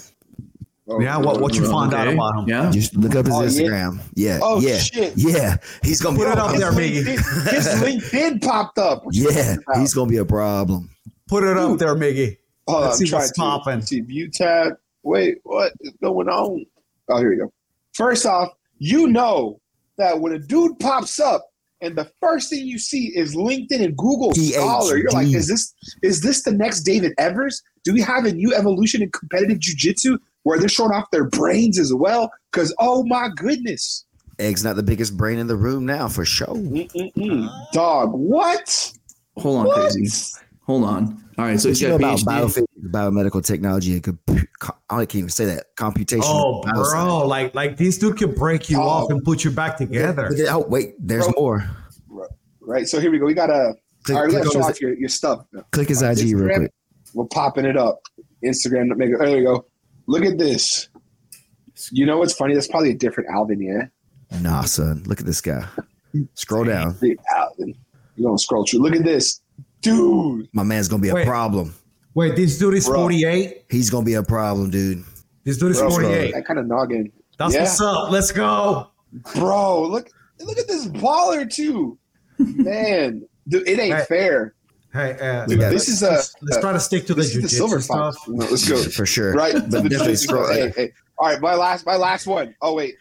[SPEAKER 4] Oh,
[SPEAKER 1] Yeah, what what you found out about him?
[SPEAKER 2] Yeah.
[SPEAKER 3] Just look up his
[SPEAKER 4] Oh.
[SPEAKER 3] Instagram. Yeah,
[SPEAKER 4] Oh,
[SPEAKER 3] yeah,
[SPEAKER 4] shit.
[SPEAKER 3] yeah. He's gonna
[SPEAKER 1] Put
[SPEAKER 3] be
[SPEAKER 1] it up there,
[SPEAKER 4] his
[SPEAKER 1] Miggy.
[SPEAKER 4] LinkedIn, his LinkedIn popped up.
[SPEAKER 3] Yeah, he's gonna be a problem.
[SPEAKER 1] Put it up there, Miggy.
[SPEAKER 4] Hold
[SPEAKER 1] Let's
[SPEAKER 4] I'm
[SPEAKER 1] see
[SPEAKER 4] trying
[SPEAKER 1] what's
[SPEAKER 4] to
[SPEAKER 1] popping.
[SPEAKER 4] See, view tab. Wait, what is going on? Oh, here we go. First off, you know that when a dude pops up and the first thing you see is LinkedIn and Google
[SPEAKER 3] PhD.
[SPEAKER 4] Scholar, you're like, is this is this the next David Evers? Do we have a new evolution in competitive jujitsu where they're showing off their brains as well? Because oh my goodness,
[SPEAKER 3] Egg's not the biggest brain in the room now, for sure.
[SPEAKER 4] Mm-mm-mm. dog, what?
[SPEAKER 2] Hold on,
[SPEAKER 4] What?
[SPEAKER 2] crazy. Hold on. All right, so
[SPEAKER 3] What
[SPEAKER 2] he's
[SPEAKER 3] you know
[SPEAKER 2] got
[SPEAKER 3] about biophysics, biomedical technology, and compu- I can't even say that. Computation.
[SPEAKER 1] Oh, bro, like like this dude can break you
[SPEAKER 4] Oh.
[SPEAKER 1] off and put you back together.
[SPEAKER 3] Oh, wait, there's
[SPEAKER 4] Bro.
[SPEAKER 3] more.
[SPEAKER 4] Right. So here we go. We gotta
[SPEAKER 3] Click,
[SPEAKER 4] all right, we
[SPEAKER 3] click
[SPEAKER 4] gotta show off your, your stuff.
[SPEAKER 3] click his IG real quick.
[SPEAKER 4] We're popping it up. Instagram. Make it, there you go. Look at this. You know what's funny? That's probably a different Alvin, yeah.
[SPEAKER 3] Nah, son. Look at this guy. Scroll down.
[SPEAKER 4] Big Alvin. You're gonna scroll through. Look at this, dude.
[SPEAKER 3] My man's gonna be a
[SPEAKER 1] Wait.
[SPEAKER 3] problem.
[SPEAKER 1] Wait, this dude is
[SPEAKER 4] Bro.
[SPEAKER 1] 48.
[SPEAKER 3] He's gonna be a problem, dude.
[SPEAKER 1] This dude is
[SPEAKER 4] Bro,
[SPEAKER 1] 48.
[SPEAKER 4] That kind of noggin,
[SPEAKER 1] That's
[SPEAKER 4] Yeah.
[SPEAKER 1] what's up. Let's go.
[SPEAKER 4] bro. Look, look at this baller too, man. Dude, it ain't
[SPEAKER 1] Hey.
[SPEAKER 4] fair.
[SPEAKER 1] Hey, uh,
[SPEAKER 3] Look
[SPEAKER 4] This is a.
[SPEAKER 1] let's try to stick to the
[SPEAKER 4] the silver
[SPEAKER 1] stuff.
[SPEAKER 4] No, Let's go.
[SPEAKER 3] For sure.
[SPEAKER 4] Right,
[SPEAKER 3] But
[SPEAKER 4] the
[SPEAKER 3] definitely
[SPEAKER 4] jiu-jitsu.
[SPEAKER 3] scroll.
[SPEAKER 4] Hey, hey. All right, my last, my last one. Oh wait,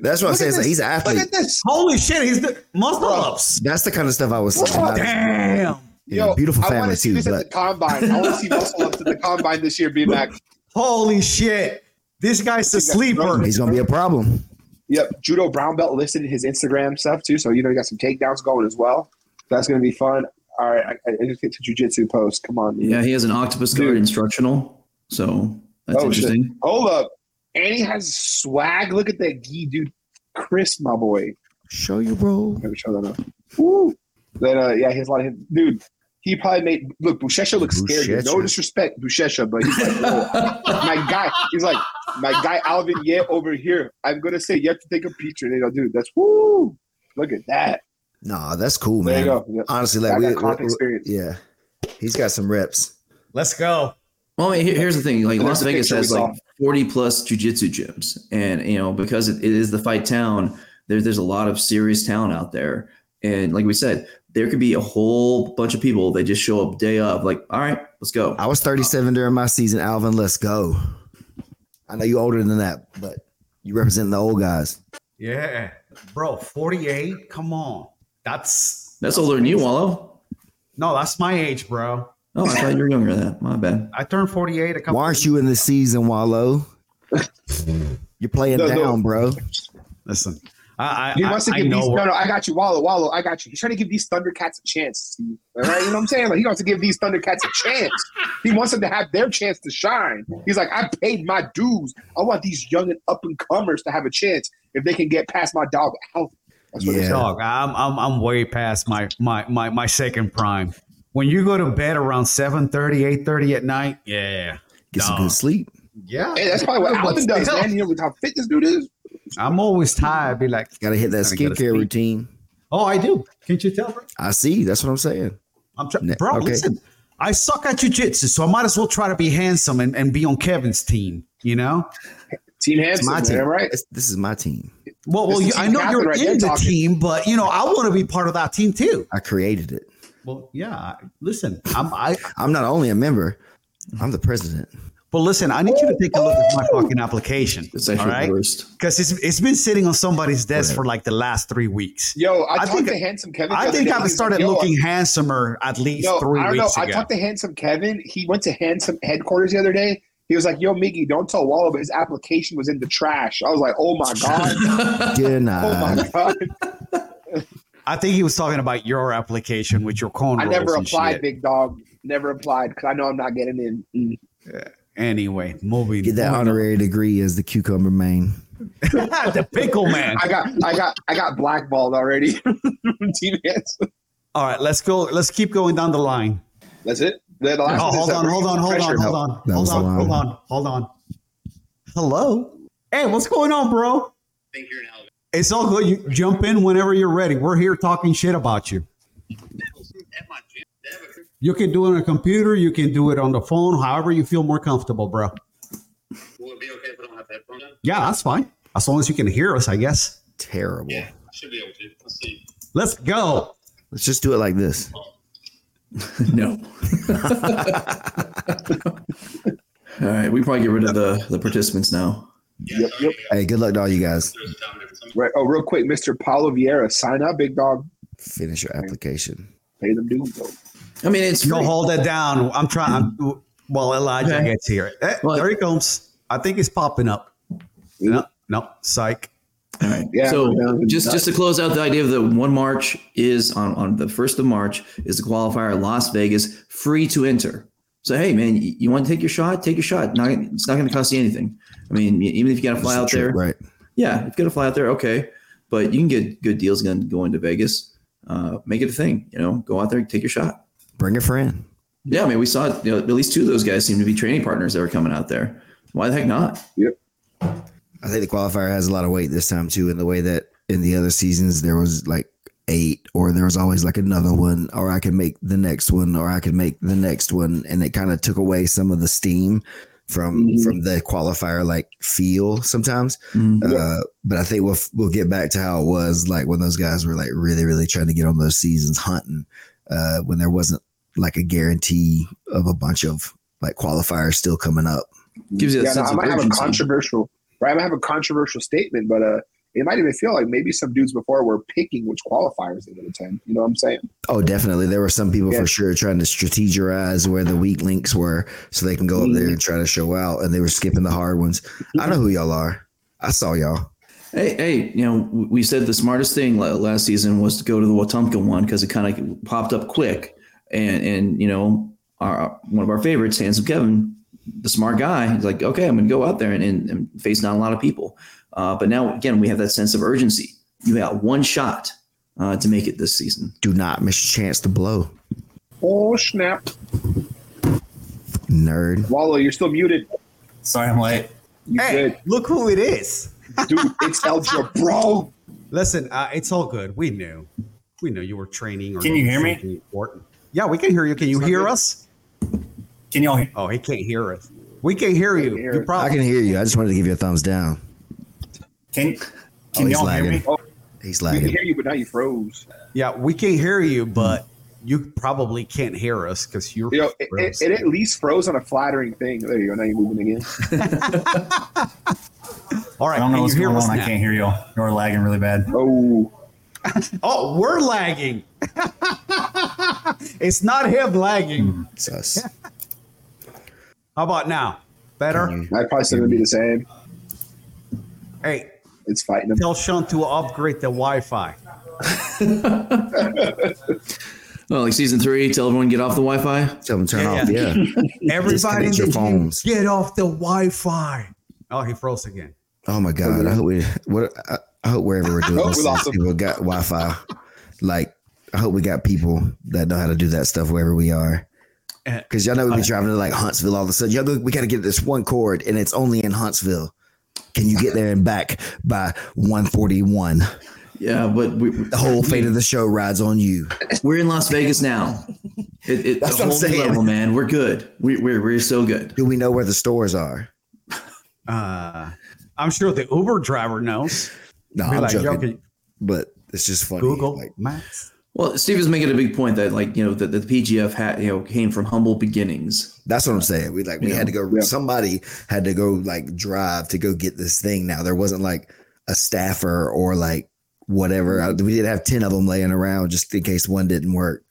[SPEAKER 3] That's what I'm saying.
[SPEAKER 4] at
[SPEAKER 3] So
[SPEAKER 4] this.
[SPEAKER 3] he's an
[SPEAKER 4] Look
[SPEAKER 3] athlete.
[SPEAKER 4] at this.
[SPEAKER 1] Holy shit, he's the muscle
[SPEAKER 4] Bro.
[SPEAKER 1] ups.
[SPEAKER 3] That's the kind of stuff I was saying.
[SPEAKER 4] Bro,
[SPEAKER 1] Damn.
[SPEAKER 3] yeah, beautiful
[SPEAKER 4] I
[SPEAKER 3] family
[SPEAKER 4] to see
[SPEAKER 3] too,
[SPEAKER 4] this at
[SPEAKER 3] but
[SPEAKER 4] the combine. I want to see muscle ups at the combine this year. Be back.
[SPEAKER 1] Holy shit. This guy's a sleeper.
[SPEAKER 3] he's gonna be a problem.
[SPEAKER 4] Yep, judo brown belt listed in his Instagram stuff too. So you know he got some takedowns going as well. That's going to be fun. All right, I, I just get to jujitsu post. Come on.
[SPEAKER 2] Yeah, he has an octopus guard
[SPEAKER 4] Dude.
[SPEAKER 2] instructional. So that's
[SPEAKER 4] Oh, shit.
[SPEAKER 2] interesting.
[SPEAKER 4] Hold up, and he has swag. Look at that gi, dude. Chris, my boy.
[SPEAKER 3] Show you, bro.
[SPEAKER 4] Let me show that up. Woo. Then uh, yeah, he has a lot of him. Dude, he probably made look. Buchecha looks scared. No disrespect, Buchecha, but he's like, whoa. my guy. He's like, my guy Alvin Yeh over here. I'm gonna say you have to take a picture. And they go, dude, that's woo. Look at that.
[SPEAKER 3] Nah, that's cool,
[SPEAKER 4] There you
[SPEAKER 3] man.
[SPEAKER 4] go.
[SPEAKER 3] Honestly,
[SPEAKER 4] I
[SPEAKER 3] like
[SPEAKER 4] got
[SPEAKER 3] we,
[SPEAKER 4] comp
[SPEAKER 3] we-
[SPEAKER 4] experience.
[SPEAKER 3] yeah, he's got some reps.
[SPEAKER 1] Let's go.
[SPEAKER 2] Well, I mean, here- here's the thing: like Las Vegas has like 40 plus jujitsu gyms, and you know because it, it is the fight town, there's there's a lot of serious talent out there. And like we said, there could be a whole bunch of people that just show up day of, like, all right, let's go.
[SPEAKER 3] I was 37 during my season. Alvin, let's go. I know you're older than that, but you represent the old guys.
[SPEAKER 1] Yeah. Bro, 48? Come on. That's
[SPEAKER 2] That's older than you, Wallow.
[SPEAKER 1] no, that's my age, bro.
[SPEAKER 2] Oh, I thought you were younger than that. My bad.
[SPEAKER 1] I turned 48 a couple
[SPEAKER 3] Why aren't you in the season, Wallow? You're playing
[SPEAKER 4] No, no.
[SPEAKER 3] down, bro.
[SPEAKER 1] Listen. I, I,
[SPEAKER 4] He wants to
[SPEAKER 1] I,
[SPEAKER 4] give
[SPEAKER 1] I
[SPEAKER 4] these. No, no, I got you, Wallow, Wallow. I got you. He's trying to give these Thundercats a chance. All right, you know what I'm saying? Like he wants to give these Thundercats a chance. He wants them to have their chance to shine. He's like, I paid my dues. I want these young and up and comers to have a chance if they can get past my dog Alvin. That's what
[SPEAKER 3] Yeah.
[SPEAKER 4] it's
[SPEAKER 1] Dog, I'm, I'm I'm way past my my my my second prime. When you go to bed around 7:30, 8:30 at night, yeah.
[SPEAKER 3] Get some good sleep.
[SPEAKER 1] Yeah.
[SPEAKER 4] Hey, that's probably what
[SPEAKER 1] But
[SPEAKER 4] Alvin does, man. You know with how fit this dude is.
[SPEAKER 1] I'm always tired. Be like,
[SPEAKER 3] Got to hit that
[SPEAKER 1] Gotta
[SPEAKER 3] skincare routine.
[SPEAKER 1] oh, I do. Can't you tell, bro?
[SPEAKER 3] I see. That's what I'm saying.
[SPEAKER 1] I'm trying, bro.
[SPEAKER 3] okay.
[SPEAKER 1] Listen, I suck at jujitsu, so I might as well try to be handsome and, and be on Kevin's team. You know?
[SPEAKER 4] Team
[SPEAKER 3] It's
[SPEAKER 4] Hanson,
[SPEAKER 3] my
[SPEAKER 4] man,
[SPEAKER 3] team.
[SPEAKER 4] right?
[SPEAKER 3] It's- this is my team.
[SPEAKER 1] Well, well, you,
[SPEAKER 4] is
[SPEAKER 1] I know
[SPEAKER 4] Catherine
[SPEAKER 1] you're
[SPEAKER 4] right
[SPEAKER 1] in the
[SPEAKER 4] talking.
[SPEAKER 1] team, but you know, I want to be part of that team too.
[SPEAKER 3] I created it.
[SPEAKER 1] Well, yeah. Listen, I'm I.
[SPEAKER 3] I'm not only a member, I'm the president.
[SPEAKER 1] But listen, I need you to take a look at my fucking application.
[SPEAKER 2] It's
[SPEAKER 1] all
[SPEAKER 2] actually
[SPEAKER 1] right?
[SPEAKER 2] the worst.
[SPEAKER 1] Because it's it's been sitting on somebody's desk
[SPEAKER 3] Whatever.
[SPEAKER 1] for like the last three weeks.
[SPEAKER 4] Yo, I,
[SPEAKER 1] I
[SPEAKER 4] talked
[SPEAKER 1] think-
[SPEAKER 4] to Handsome Kevin.
[SPEAKER 1] I think. I've started
[SPEAKER 4] like, yo,
[SPEAKER 1] looking handsomer at least
[SPEAKER 4] Yo,
[SPEAKER 1] three
[SPEAKER 4] I don't know.
[SPEAKER 1] weeks
[SPEAKER 4] I talked to Handsome Kevin. He went to Handsome headquarters the other day. He was like, "Yo, Miggy, don't tell Wallo, but his application was in the trash." I was like, "Oh my god!
[SPEAKER 3] Good
[SPEAKER 4] oh my god!"
[SPEAKER 1] I think he was talking about your application with your cornrows.
[SPEAKER 4] I never applied, big dog. Never applied because I know I'm not getting in. Mm.
[SPEAKER 1] Anyway, moving.
[SPEAKER 3] Get that
[SPEAKER 1] moving
[SPEAKER 3] honorary degree as the cucumber main.
[SPEAKER 1] on. the pickle man.
[SPEAKER 4] I got, I got, I got blackballed already from Team Handsome.
[SPEAKER 1] All right, let's go. Let's keep going down the line.
[SPEAKER 4] That's it. The, the last
[SPEAKER 1] Oh,
[SPEAKER 4] one is
[SPEAKER 1] hold on,
[SPEAKER 4] we're
[SPEAKER 1] hold on, hold on, hold on, hold on, hold on, hold on. Hello. Hey, what's going on, bro? It's all good. You jump in whenever you're ready. We're here talking shit about you. You can do it on a computer. You can do it on the phone. However you feel more comfortable, bro.
[SPEAKER 5] Will it be okay if I don't have headphones in?
[SPEAKER 1] Yeah, that's fine. As long as you can hear us, I guess.
[SPEAKER 3] Terrible.
[SPEAKER 5] Yeah, I should be able to. Let's see.
[SPEAKER 1] Let's go.
[SPEAKER 3] Let's just do it like this.
[SPEAKER 2] no. All right, we probably get rid of the the participants now.
[SPEAKER 4] Yep, yep.
[SPEAKER 3] Hey, good luck to all you guys.
[SPEAKER 5] There's a time difference.
[SPEAKER 4] Right. Oh, real quick, Mr. Paulo Vieira, sign up, big dog.
[SPEAKER 3] Finish your application.
[SPEAKER 4] Pay them dues. though.
[SPEAKER 2] I mean, it's
[SPEAKER 1] No,
[SPEAKER 2] free.
[SPEAKER 1] hold it down. I'm trying. I'm, well, Elijah
[SPEAKER 2] Okay.
[SPEAKER 1] gets here. Eh,
[SPEAKER 2] Well-
[SPEAKER 1] there he comes. I think it's popping up. No, no, psych.
[SPEAKER 2] All right.
[SPEAKER 4] Yeah,
[SPEAKER 2] so just just to close out the idea of the one March is on on the first of March is the qualifier Las Vegas free to enter. So hey man, you, you want to take your shot? Take your shot. Not it's not going to cost you anything. I mean, even if you got to fly out
[SPEAKER 3] trip,
[SPEAKER 2] there,
[SPEAKER 3] Right.
[SPEAKER 2] yeah, if you got to fly out there, okay, but you can get good deals going going to Vegas. Uh, make it a thing. You know, go out there, take your shot.
[SPEAKER 3] Bring a friend.
[SPEAKER 2] Yeah, I mean, we saw you know, at least two of those guys seem to be training partners that were coming out there. Why the heck not?
[SPEAKER 3] I think the qualifier has a lot of weight this time too, in the way that in the other seasons there was like eight, or there was always like another one, or I could make the next one, or I could make the next one, and it kind of took away some of the steam from
[SPEAKER 4] Mhm.
[SPEAKER 3] from the qualifier like feel sometimes.
[SPEAKER 2] Mm.
[SPEAKER 3] Uh, but I think we'll we'll get back to how it was like when those guys were like really really trying to get on those seasons hunting uh, when there wasn't like a guarantee of a bunch of like qualifiers still coming up.
[SPEAKER 2] Gives you that
[SPEAKER 4] yeah, no,
[SPEAKER 2] sense
[SPEAKER 4] I
[SPEAKER 2] of
[SPEAKER 4] might have a
[SPEAKER 2] urgency.
[SPEAKER 4] controversial, right? I might have a controversial statement, but uh, it might even feel like maybe some dudes before were picking which qualifiers they would attend. You know what I'm saying?
[SPEAKER 3] Oh, definitely. There were some people
[SPEAKER 4] Yeah.
[SPEAKER 3] for sure trying to strategize where the weak links were so they can go up there and try to show out, and they were skipping the hard ones. I know who y'all are. I saw y'all.
[SPEAKER 2] Hey, hey, you know, we said the smartest thing last season was to go to the Wetumpka one because it kind of popped up quick, and and you know, our one of our favorites, Handsome Kevin, the smart guy, he's like, okay, I'm going to go out there and, and, and face down a lot of people. Uh, but now again, we have that sense of urgency. You got one shot uh, to make it this season.
[SPEAKER 3] Do not miss a chance to blow,
[SPEAKER 4] Oh snap!
[SPEAKER 3] nerd.
[SPEAKER 4] Wallow, you're still muted.
[SPEAKER 6] Sorry, I'm late.
[SPEAKER 4] You
[SPEAKER 1] Hey,
[SPEAKER 4] good,
[SPEAKER 1] look who it is.
[SPEAKER 4] dude? It's Elja, bro.
[SPEAKER 1] Listen, uh, it's all good. We knew. We knew you were training. Or
[SPEAKER 6] Can you hear me?
[SPEAKER 1] Important. Yeah, we can hear you. Can you hear
[SPEAKER 4] good?
[SPEAKER 1] us?
[SPEAKER 6] Can y'all hear?
[SPEAKER 1] Oh, he can't hear us. We can't hear you.
[SPEAKER 4] hear
[SPEAKER 1] You
[SPEAKER 4] it.
[SPEAKER 3] I can hear you. I just wanted to give you a thumbs down.
[SPEAKER 6] Can
[SPEAKER 3] Oh,
[SPEAKER 6] Can
[SPEAKER 3] he's
[SPEAKER 6] y'all hear
[SPEAKER 3] lagging.
[SPEAKER 6] me?
[SPEAKER 4] Oh,
[SPEAKER 3] He's
[SPEAKER 4] we can hear you, but now you froze.
[SPEAKER 1] Yeah, we can't hear you, but you probably can't hear us because you're.
[SPEAKER 4] You know, it, it,
[SPEAKER 1] froze.
[SPEAKER 4] it at least froze on a flattering thing. There you go. Now you're moving again.
[SPEAKER 1] all right,
[SPEAKER 6] I don't know what's going
[SPEAKER 1] us
[SPEAKER 6] on. I can't hear y'all. You're lagging really bad.
[SPEAKER 4] Oh,
[SPEAKER 1] Oh, we're lagging. it's not him lagging.
[SPEAKER 3] It's us.
[SPEAKER 1] How about now? Better?
[SPEAKER 3] Um, Can you-
[SPEAKER 4] I probably still gonna be the same.
[SPEAKER 1] Hey,
[SPEAKER 4] It's fighting them.
[SPEAKER 1] tell Sean to upgrade the Wi-Fi.
[SPEAKER 2] Well, like season three, tell everyone get off the Wi-Fi.
[SPEAKER 3] Tell them turn
[SPEAKER 1] Yeah,
[SPEAKER 3] off. Yeah.
[SPEAKER 1] Everybody in the
[SPEAKER 3] your phones.
[SPEAKER 1] get off the Wi-Fi. Oh, he froze again.
[SPEAKER 3] Oh my god! I hope we. What? I, I hope wherever we're doing
[SPEAKER 4] we
[SPEAKER 3] this,
[SPEAKER 4] lost
[SPEAKER 3] people got Wi-Fi. Like, I hope we got people that know how to do that stuff wherever we are.
[SPEAKER 1] Uh,
[SPEAKER 3] Because y'all know we be driving to like Huntsville all of a sudden. Y'all go, we got to get this one cord, and it's only in Huntsville. Can you get there and back by 141?
[SPEAKER 2] Yeah, but we,
[SPEAKER 3] The whole fate of the show rides on you.
[SPEAKER 2] we're in Las Vegas now. It, it,
[SPEAKER 3] That's what I'm saying.
[SPEAKER 2] level, man. We're good. We, we're we're so good.
[SPEAKER 3] Do we know where the stores are?
[SPEAKER 1] Uh, I'm sure the Uber driver knows.
[SPEAKER 3] No,
[SPEAKER 1] Be
[SPEAKER 3] I'm
[SPEAKER 1] like,
[SPEAKER 3] joking,
[SPEAKER 1] can-
[SPEAKER 3] but it's just funny.
[SPEAKER 1] Google
[SPEAKER 3] Like,
[SPEAKER 1] Maps.
[SPEAKER 2] Well, Steve is making a big point that like you know that the PGF had you know came from humble beginnings.
[SPEAKER 3] That's what I'm saying. We like we
[SPEAKER 2] Yeah.
[SPEAKER 3] had to go.
[SPEAKER 4] Yeah.
[SPEAKER 3] Somebody had to go like drive to go get this thing. Now there wasn't like a staffer or like whatever. I- We did have ten of them laying around just in case one didn't work.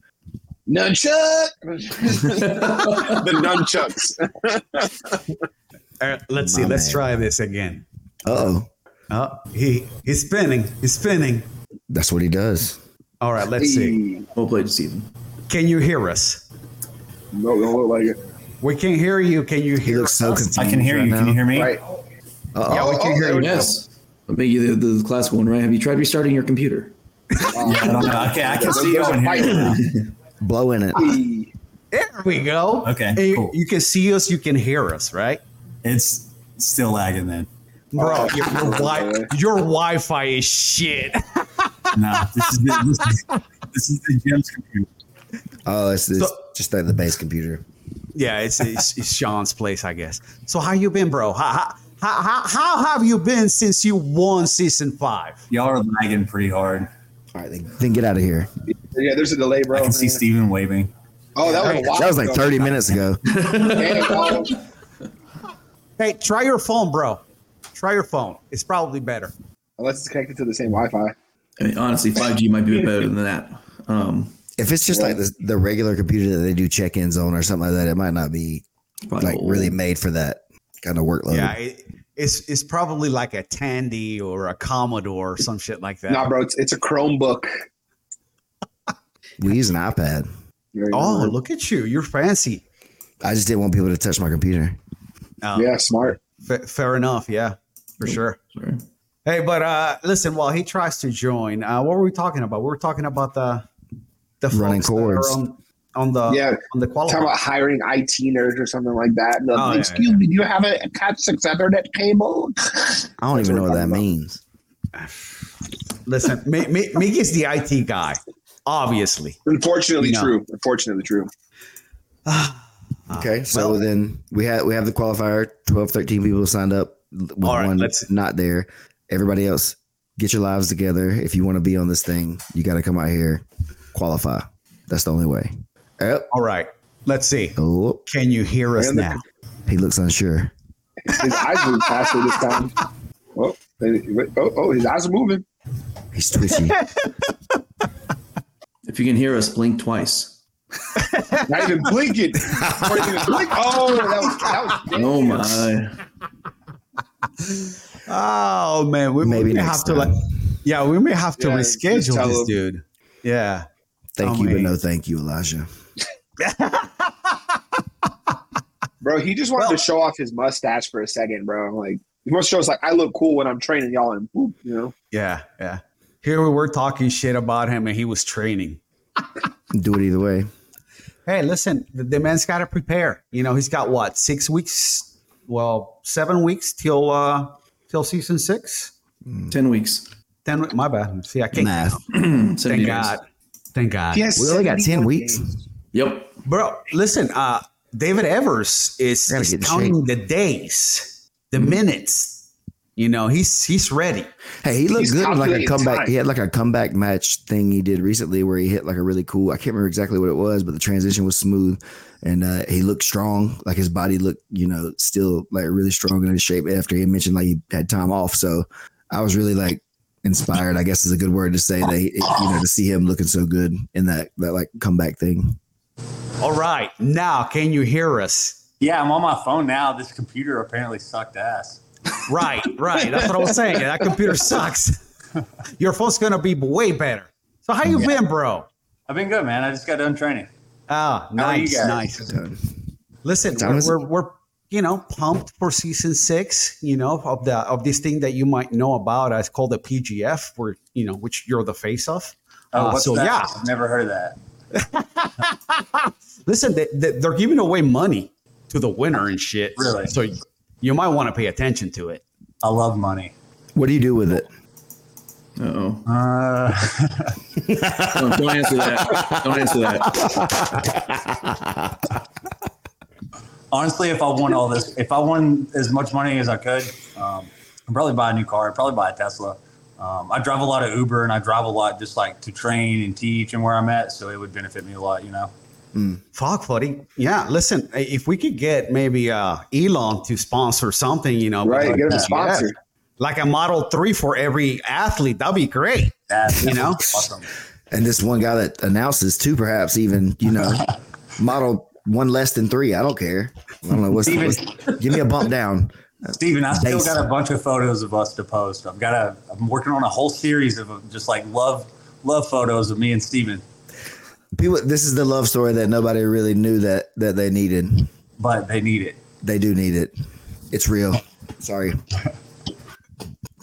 [SPEAKER 4] Nunchuck. the nunchucks.
[SPEAKER 1] Uh, let's
[SPEAKER 3] My
[SPEAKER 1] see. Let's try this again.
[SPEAKER 3] Uh oh,
[SPEAKER 1] Oh, he he's spinning. He's spinning.
[SPEAKER 3] that's what he does.
[SPEAKER 1] All right. Let's see.
[SPEAKER 4] Hey,
[SPEAKER 2] Well played, Steven.
[SPEAKER 1] Can you hear us?
[SPEAKER 4] No, don't look like it.
[SPEAKER 1] We can hear you. Can you
[SPEAKER 3] He
[SPEAKER 1] hear
[SPEAKER 3] looks so
[SPEAKER 1] us?
[SPEAKER 3] confused.
[SPEAKER 6] I can hear
[SPEAKER 3] right
[SPEAKER 6] you. Can you hear me?
[SPEAKER 4] Right.
[SPEAKER 3] Uh-oh.
[SPEAKER 1] Yeah, we can hear you.
[SPEAKER 2] Yes. I'll make you the, the classic one, right? Have you tried restarting your computer?
[SPEAKER 6] Yeah, I don't know. Okay, I can see y'all
[SPEAKER 4] a
[SPEAKER 6] and hear
[SPEAKER 3] blowing it.
[SPEAKER 1] There we go.
[SPEAKER 6] Okay,
[SPEAKER 1] And you,
[SPEAKER 6] cool.
[SPEAKER 1] you can see us. You can hear us, right?
[SPEAKER 6] It's still lagging then.
[SPEAKER 1] Bro, your, your,
[SPEAKER 4] Oh,
[SPEAKER 1] wi- your Wi-Fi is shit.
[SPEAKER 6] No, this is the, this is this is the gym's computer.
[SPEAKER 3] Oh, it's, it's
[SPEAKER 1] So-
[SPEAKER 3] just like the base computer.
[SPEAKER 1] yeah, it's, it's, it's Sean's place, I guess. So how you been, bro? How, how, how, how have you been since you won season five?
[SPEAKER 6] Y'all are lagging pretty hard.
[SPEAKER 3] All right, then, then get out of here.
[SPEAKER 4] Yeah, there's a delay, bro.
[SPEAKER 6] I can see Steven waving.
[SPEAKER 4] Oh, that was a while
[SPEAKER 3] That was like
[SPEAKER 4] ago.
[SPEAKER 3] 30 minutes ago.
[SPEAKER 1] Hey, try your phone, bro. Try your phone. It's probably better.
[SPEAKER 4] Unless it's connected to the same Wi-Fi.
[SPEAKER 2] I mean, honestly, 5G might be better than that. Um,
[SPEAKER 3] If it's just like the, the regular computer that they do check-ins on or something like that, it might not be
[SPEAKER 2] probably
[SPEAKER 3] like
[SPEAKER 2] old.
[SPEAKER 3] really made for that kind of workload.
[SPEAKER 1] Yeah, it, it's it's probably like a Tandy or a Commodore or some shit like that.
[SPEAKER 4] Nah, bro, it's, it's a Chromebook.
[SPEAKER 3] We use an iPad.
[SPEAKER 1] Oh,
[SPEAKER 4] go.
[SPEAKER 1] look at you! You're fancy.
[SPEAKER 3] I just didn't want people to touch my computer.
[SPEAKER 1] Uh,
[SPEAKER 4] yeah, smart.
[SPEAKER 1] fa- fair enough. Yeah, for sure.
[SPEAKER 2] Sorry.
[SPEAKER 1] Hey, but uh, listen, while he tries to join, uh, what were we talking about? We were talking about the the
[SPEAKER 3] Running
[SPEAKER 1] folks
[SPEAKER 3] cords.
[SPEAKER 1] on, on the
[SPEAKER 4] Yeah,
[SPEAKER 1] on the
[SPEAKER 4] talking about hiring IT nerds or something like that. And they'll,
[SPEAKER 1] Oh, yeah,
[SPEAKER 4] Excuse
[SPEAKER 1] yeah.
[SPEAKER 4] me, do you have a Cat six Ethernet cable?
[SPEAKER 3] I don't even know what that
[SPEAKER 4] talking
[SPEAKER 3] means.
[SPEAKER 1] listen, Mi- Mi- Mickey's the IT guy, obviously.
[SPEAKER 4] Unfortunately,
[SPEAKER 1] You know.
[SPEAKER 4] true. Unfortunately, true.
[SPEAKER 3] Okay, so
[SPEAKER 1] well-
[SPEAKER 3] then we have we have the qualifier. 12, 13 people signed up. With
[SPEAKER 1] All right,
[SPEAKER 3] one
[SPEAKER 1] let's-
[SPEAKER 3] not there. Everybody else, get your lives together. If you want to be on this thing, you got to come out here, qualify. That's the only way. Yep.
[SPEAKER 1] All right, let's see.
[SPEAKER 3] Oh,
[SPEAKER 1] Can you hear us
[SPEAKER 4] the-
[SPEAKER 1] now?
[SPEAKER 3] he looks unsure.
[SPEAKER 4] His eyes move faster this time. Oh, oh, oh, his eyes are moving.
[SPEAKER 3] He's twitchy.
[SPEAKER 2] If you can hear us, blink twice.
[SPEAKER 4] Not even blinking. Not even blink. Oh, that was that was.
[SPEAKER 2] Oh my!
[SPEAKER 1] Oh man, we
[SPEAKER 3] Maybe
[SPEAKER 1] we may
[SPEAKER 3] next
[SPEAKER 1] have to like, yeah, we may have to
[SPEAKER 4] Yeah,
[SPEAKER 1] reschedule this
[SPEAKER 4] him.
[SPEAKER 1] dude. Yeah.
[SPEAKER 3] Thank
[SPEAKER 1] Oh,
[SPEAKER 3] you, but no thank you, Elijah.
[SPEAKER 4] Bro, he just wanted
[SPEAKER 1] Well-
[SPEAKER 4] to show off his mustache for a second, bro. Like he wants to show us like I look cool when I'm training y'all and whoop, you know.
[SPEAKER 1] Yeah, yeah. Here we were talking shit about him, and he was training.
[SPEAKER 3] Do it either way.
[SPEAKER 1] Hey, listen, the, the man's got to prepare. You know, he's got what six weeks? Well, seven weeks till uh till season six.
[SPEAKER 2] Ten weeks.
[SPEAKER 1] Ten. we- My bad. See, I can't.
[SPEAKER 3] Math.
[SPEAKER 1] Thank
[SPEAKER 2] years.
[SPEAKER 1] God. Thank God.
[SPEAKER 4] Yes,
[SPEAKER 3] We only got 10
[SPEAKER 4] 71
[SPEAKER 3] weeks.
[SPEAKER 4] games.
[SPEAKER 2] Yep.
[SPEAKER 1] Bro, listen, uh, David Evers is, is counting the days, the minutes. You know, he's he's ready.
[SPEAKER 3] Hey, he looked
[SPEAKER 4] He's
[SPEAKER 3] good like a comeback.
[SPEAKER 4] time.
[SPEAKER 3] He had like a comeback match thing he did recently where he hit like a really cool. I can't remember exactly what it was, but the transition was smooth and uh, he looked strong. Like his body looked, you know, still like really strong and in shape after he mentioned like he had time off. So I was really like inspired. I guess is a good word to say that he, you know to see him looking so good in that that like comeback thing.
[SPEAKER 1] All right, now can you hear us?
[SPEAKER 7] Yeah, I'm on my phone now. This computer apparently sucked ass.
[SPEAKER 1] Right, right. That's what I was saying. That computer sucks. Your phone's gonna be way better. So how you been, bro?
[SPEAKER 7] I've been good, man. I just got done training.
[SPEAKER 1] Ah,
[SPEAKER 7] How are you
[SPEAKER 1] nice,
[SPEAKER 7] guys?
[SPEAKER 1] nice. Listen, we're,
[SPEAKER 3] is-
[SPEAKER 1] we're we're you know pumped for season six. You know of the of this thing that you might know about. Uh, it's called the PGF, where you know which you're the face of.
[SPEAKER 7] Oh,
[SPEAKER 1] Uh,
[SPEAKER 7] what's
[SPEAKER 1] so
[SPEAKER 7] that?
[SPEAKER 1] yeah,
[SPEAKER 7] I've never heard of that.
[SPEAKER 1] listen, they, they, they're giving away money to the winner and shit.
[SPEAKER 7] Really?
[SPEAKER 1] So you might want to pay attention to it.
[SPEAKER 7] I love money.
[SPEAKER 3] What do you do with it?
[SPEAKER 2] Uh oh.
[SPEAKER 7] Uh,
[SPEAKER 2] Don't, don't answer that. Don't answer that.
[SPEAKER 7] honestly, if I won all this, if I won as much money as I could, um, I'd probably buy a new car. I'd probably buy a Tesla. Um, I drive a lot of Uber and I drive a lot just like to train and teach and where I'm at. So it would benefit me a lot, you know?
[SPEAKER 1] Fuck, buddy. Yeah, listen, if we could get maybe uh, Elon to sponsor something, you know,
[SPEAKER 4] Right,
[SPEAKER 1] like
[SPEAKER 4] get him a
[SPEAKER 1] PGF,
[SPEAKER 4] sponsor.
[SPEAKER 1] Like a Model Three for every athlete, that'd be great.
[SPEAKER 7] That's,
[SPEAKER 1] You know?
[SPEAKER 7] awesome.
[SPEAKER 3] And this one guy that announces two, perhaps even, you know, model one less than three. I don't care. I don't know what's,
[SPEAKER 7] Steven.
[SPEAKER 3] what's give me a bump down.
[SPEAKER 7] Steven, I still got a bunch of photos of us to post. I've got a, I'm working on a whole series of just like love, love photos of me and Steven,
[SPEAKER 3] People, this is the love story that nobody really knew that that they needed.
[SPEAKER 7] but they need it.
[SPEAKER 3] They do need it. It's real. Sorry.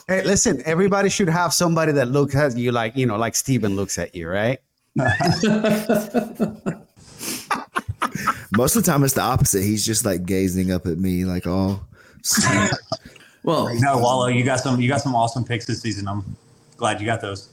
[SPEAKER 1] Hey, listen, everybody should have somebody that looks at you like, you know, like Steven looks at you, right?
[SPEAKER 3] Most of the time, it's the opposite. He's just like gazing up at me, like all. sweet.
[SPEAKER 2] Well,
[SPEAKER 7] No, Wallow, you got some, you got some awesome picks this season. I'm glad you got those.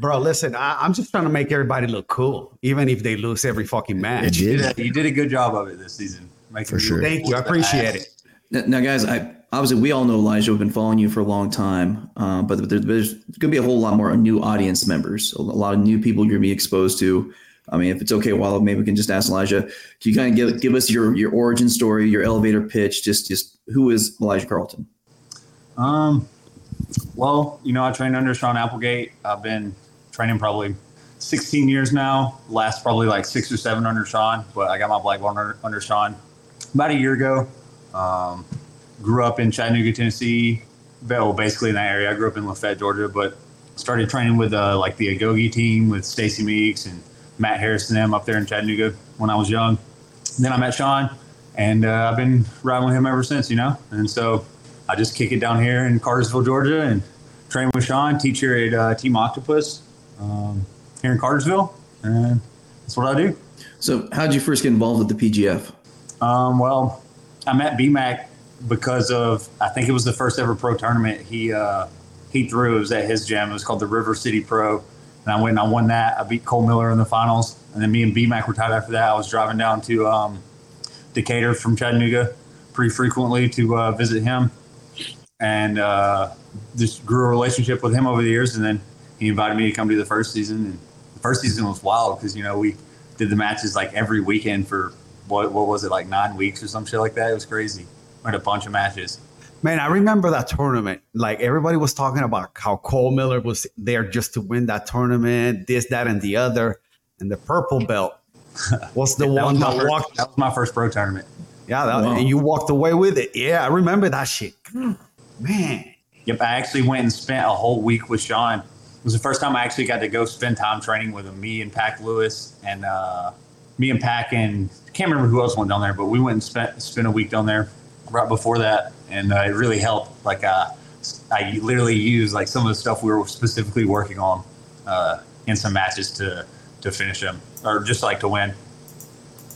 [SPEAKER 1] Bro, listen, I, I'm just trying to make everybody look cool, even if they lose every fucking match.
[SPEAKER 3] You
[SPEAKER 7] You
[SPEAKER 3] did.
[SPEAKER 7] did, a, you did a good job of it this season.
[SPEAKER 3] For sure.
[SPEAKER 1] Thank you. I appreciate it.
[SPEAKER 2] Now, guys, I obviously we all know Elijah. We've been following you for a long time, uh, but there, there's going to be a whole lot more new audience members, a lot of new people you're going to be exposed to. I mean, if it's okay, while maybe we can just ask Elijah, can you kind of give give us your your origin story, your elevator pitch, just just who is Elijah Carlton?
[SPEAKER 7] Um, well, you know, I trained under Sean Applegate. I've been training probably 16 years now. Last probably like six or seven under Sean, but I got my black belt under, under Sean about a year ago. Um, grew up in Chattanooga, Tennessee. Well, basically in that area. I grew up in Lafayette, Georgia, but started training with uh, like the Agogi team with Stacy Meeks and Matt Harrison them up there in Chattanooga when I was young. Then I met Sean, and uh, I've been riding with him ever since. You know, and so I just kick it down here in Cartersville, Georgia, and train with Sean, teach here at uh, Team Octopus um, here in Cartersville, and that's what I do.
[SPEAKER 2] So, how did you first get involved with the PGF?
[SPEAKER 7] Um, well, I met BMAC because of I think it was the first ever pro tournament he uh, he threw. It was at his gym. It was called the River City Pro, and I went and I won that. I beat Cole Miller in the finals, and then me and B Mac were tied after that. I was driving down to um, Decatur from Chattanooga pretty frequently to uh, visit him, and uh, just grew a relationship with him over the years. And then he invited me to come do the first season. And the first season was wild because you know we did the matches like every weekend for what what was it like nine weeks or some shit like that. It was crazy. Had a bunch of matches.
[SPEAKER 1] Man, I remember that tournament. Like everybody was talking about how Cole Miller was there just to win that tournament, this, that, and the other. And the purple belt was the
[SPEAKER 7] That
[SPEAKER 1] one
[SPEAKER 7] was,
[SPEAKER 1] that
[SPEAKER 7] first,
[SPEAKER 1] walked.
[SPEAKER 7] that was my first pro tournament.
[SPEAKER 1] Yeah, that,
[SPEAKER 2] Wow.
[SPEAKER 1] and you walked away with it. Yeah, I remember that shit. Man,
[SPEAKER 7] Yep, I actually went and spent a whole week with Sean. It was the first time I actually got to go spend time training with him. Me and Pack Lewis and uh, me and Pack and I can't remember who else went down there, but we went and spent spent a week down there right before that, and uh, it really helped. Like uh, I literally used like some of the stuff we were specifically working on uh, in some matches to to finish them or just like to win.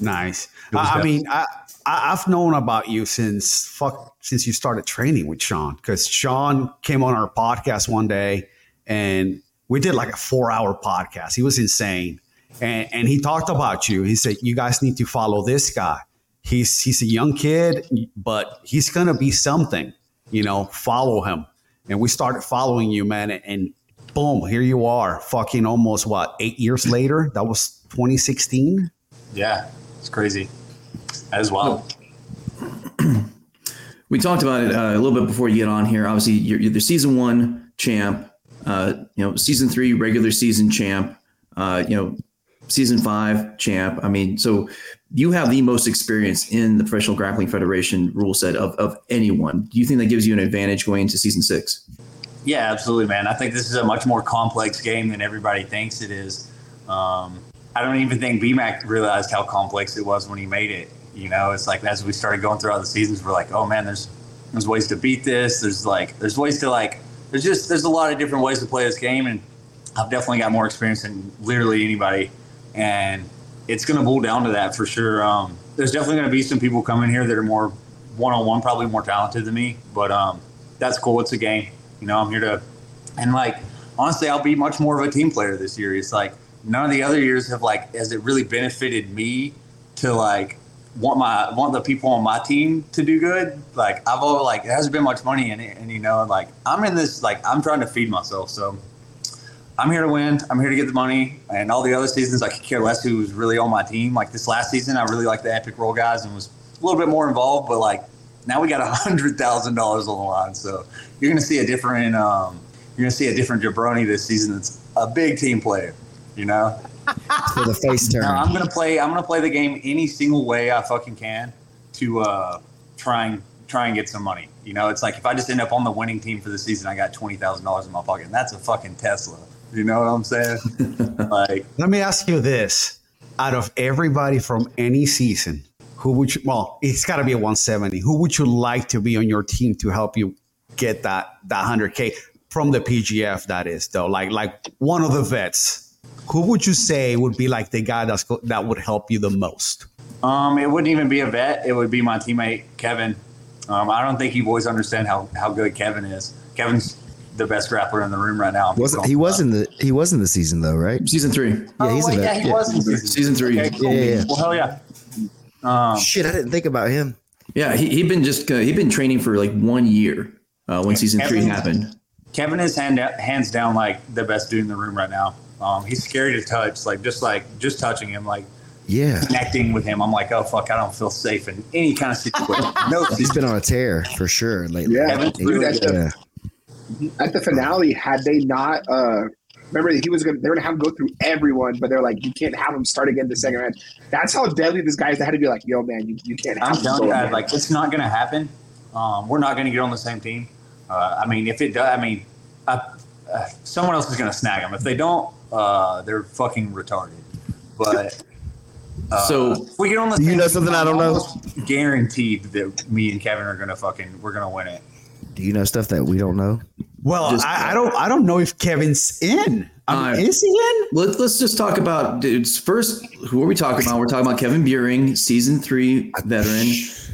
[SPEAKER 1] nice. I, I mean, I, I I've known about you since fuck since you started training with Sean because Sean came on our podcast one day and we did like a four hour podcast. He was insane, and and he talked about you. He said you guys need to follow this guy. He's he's a young kid, but he's gonna be something. You know, follow him. And we started following you, man, and, and boom, here you are. Fucking almost what eight years later? That was 2016.
[SPEAKER 7] Yeah, it's crazy. As well.
[SPEAKER 2] We talked about it uh, a little bit before you get on here. Obviously, you're, you're the season one champ, uh, you know, season three regular season champ, uh, you know, season five champ. I mean, so you have the most experience in the Professional Grappling Federation rule set of, of anyone. Do you think that gives you an advantage going into season six?
[SPEAKER 7] Yeah, absolutely, man. I think this is a much more complex game than everybody thinks it is. Um, I don't even think BMAC realized how complex it was when he made it. You know, it's like as we started going throughout the seasons, we're like, oh man, there's there's ways to beat this. There's like there's ways to like there's just there's a lot of different ways to play this game, and I've definitely got more experience than literally anybody, and it's going to boil down to that for sure. Um, there's definitely going to be some people coming here that are more one on one, probably more talented than me, but um, that's cool. It's a game. You know, I'm here to, and like honestly, I'll be much more of a team player this year. It's like none of the other years have like has it really benefited me to like want my want the people on my team to do good. Like I've always like there hasn't been much money in it, and you know, like I'm in this like I'm trying to feed myself. So I'm here to win. I'm here to get the money. And all the other seasons, I could care less who was really on my team. Like this last season, I really liked the Epic Roll guys and was a little bit more involved. But like now we got a hundred thousand dollars on the line, so you're gonna see a different. Um, you're gonna see a different jabroni this season. That's a big team player. You know.
[SPEAKER 3] for the face turn.
[SPEAKER 7] No, I'm gonna play. I'm gonna play the game any single way I fucking can to uh, try and try and get some money. You know, it's like if I just end up on the winning team for the season, I got twenty thousand dollars in my pocket. And that's a fucking Tesla. You know what I'm saying? like,
[SPEAKER 1] Let me ask you this: Out of everybody from any season, who would you? Well, it's got to be a 170. Who would you like to be on your team to help you get that that 100k from the PGF? That is though, like like one of the vets. Who would you say would be like the guy that's that would help you the most?
[SPEAKER 7] um, it wouldn't even be a vet. It would be my teammate Kevin. Um, I don't think you boys understand how how good Kevin is. Kevin's the best grappler in the room right now.
[SPEAKER 3] wasn't he was in the he was in the season though, right?
[SPEAKER 2] Season three.
[SPEAKER 3] Yeah, he's
[SPEAKER 7] oh,
[SPEAKER 3] a
[SPEAKER 7] wait,
[SPEAKER 3] vet.
[SPEAKER 7] yeah, he
[SPEAKER 3] Yeah.
[SPEAKER 7] was in season,
[SPEAKER 2] Season three.
[SPEAKER 7] Okay, cool.
[SPEAKER 3] Yeah, yeah, yeah.
[SPEAKER 7] Well, hell yeah. Um,
[SPEAKER 3] Shit, I didn't think about him.
[SPEAKER 2] Yeah, he he'd been just uh, he'd been training for like one year uh, when season three happened.
[SPEAKER 7] Kevin is hand, hands down like the best dude in the room right now. Um, he's scary to touch, like just like just touching him, like
[SPEAKER 3] Yeah.
[SPEAKER 7] connecting with him. I'm like, oh fuck, I don't feel safe in any kind of situation. No,
[SPEAKER 3] He's been on a tear for sure lately.
[SPEAKER 4] Yeah,
[SPEAKER 7] Kevin's really
[SPEAKER 3] yeah.
[SPEAKER 4] At the finale, had they not, uh, remember he was gonna, they were gonna have him go through everyone, but they're like, you can't have him start again the second round. That's how deadly this guy is. They had to be like, yo, man, you, you can't have
[SPEAKER 7] I'm
[SPEAKER 4] him
[SPEAKER 7] telling you,
[SPEAKER 4] again.
[SPEAKER 7] like it's not going to happen. Um, we're not going to get on the same team. Uh, I mean, if it does, I mean, uh, uh, someone else is going to snag them. If they don't, uh, they're fucking retarded. But uh,
[SPEAKER 2] So-
[SPEAKER 7] if we get on the
[SPEAKER 3] you know something I don't know?
[SPEAKER 7] Guaranteed that me and Kevin are going to fucking we're going to win it.
[SPEAKER 3] Do you know stuff that we don't know?
[SPEAKER 1] Well,
[SPEAKER 2] Just-
[SPEAKER 1] I, I don't I don't know if Kevin's in. I mean,
[SPEAKER 2] Uh,
[SPEAKER 1] is he in?
[SPEAKER 2] Let's let's just talk about dudes first. Who are we talking about? We're talking about Kevin Buring, season three veteran,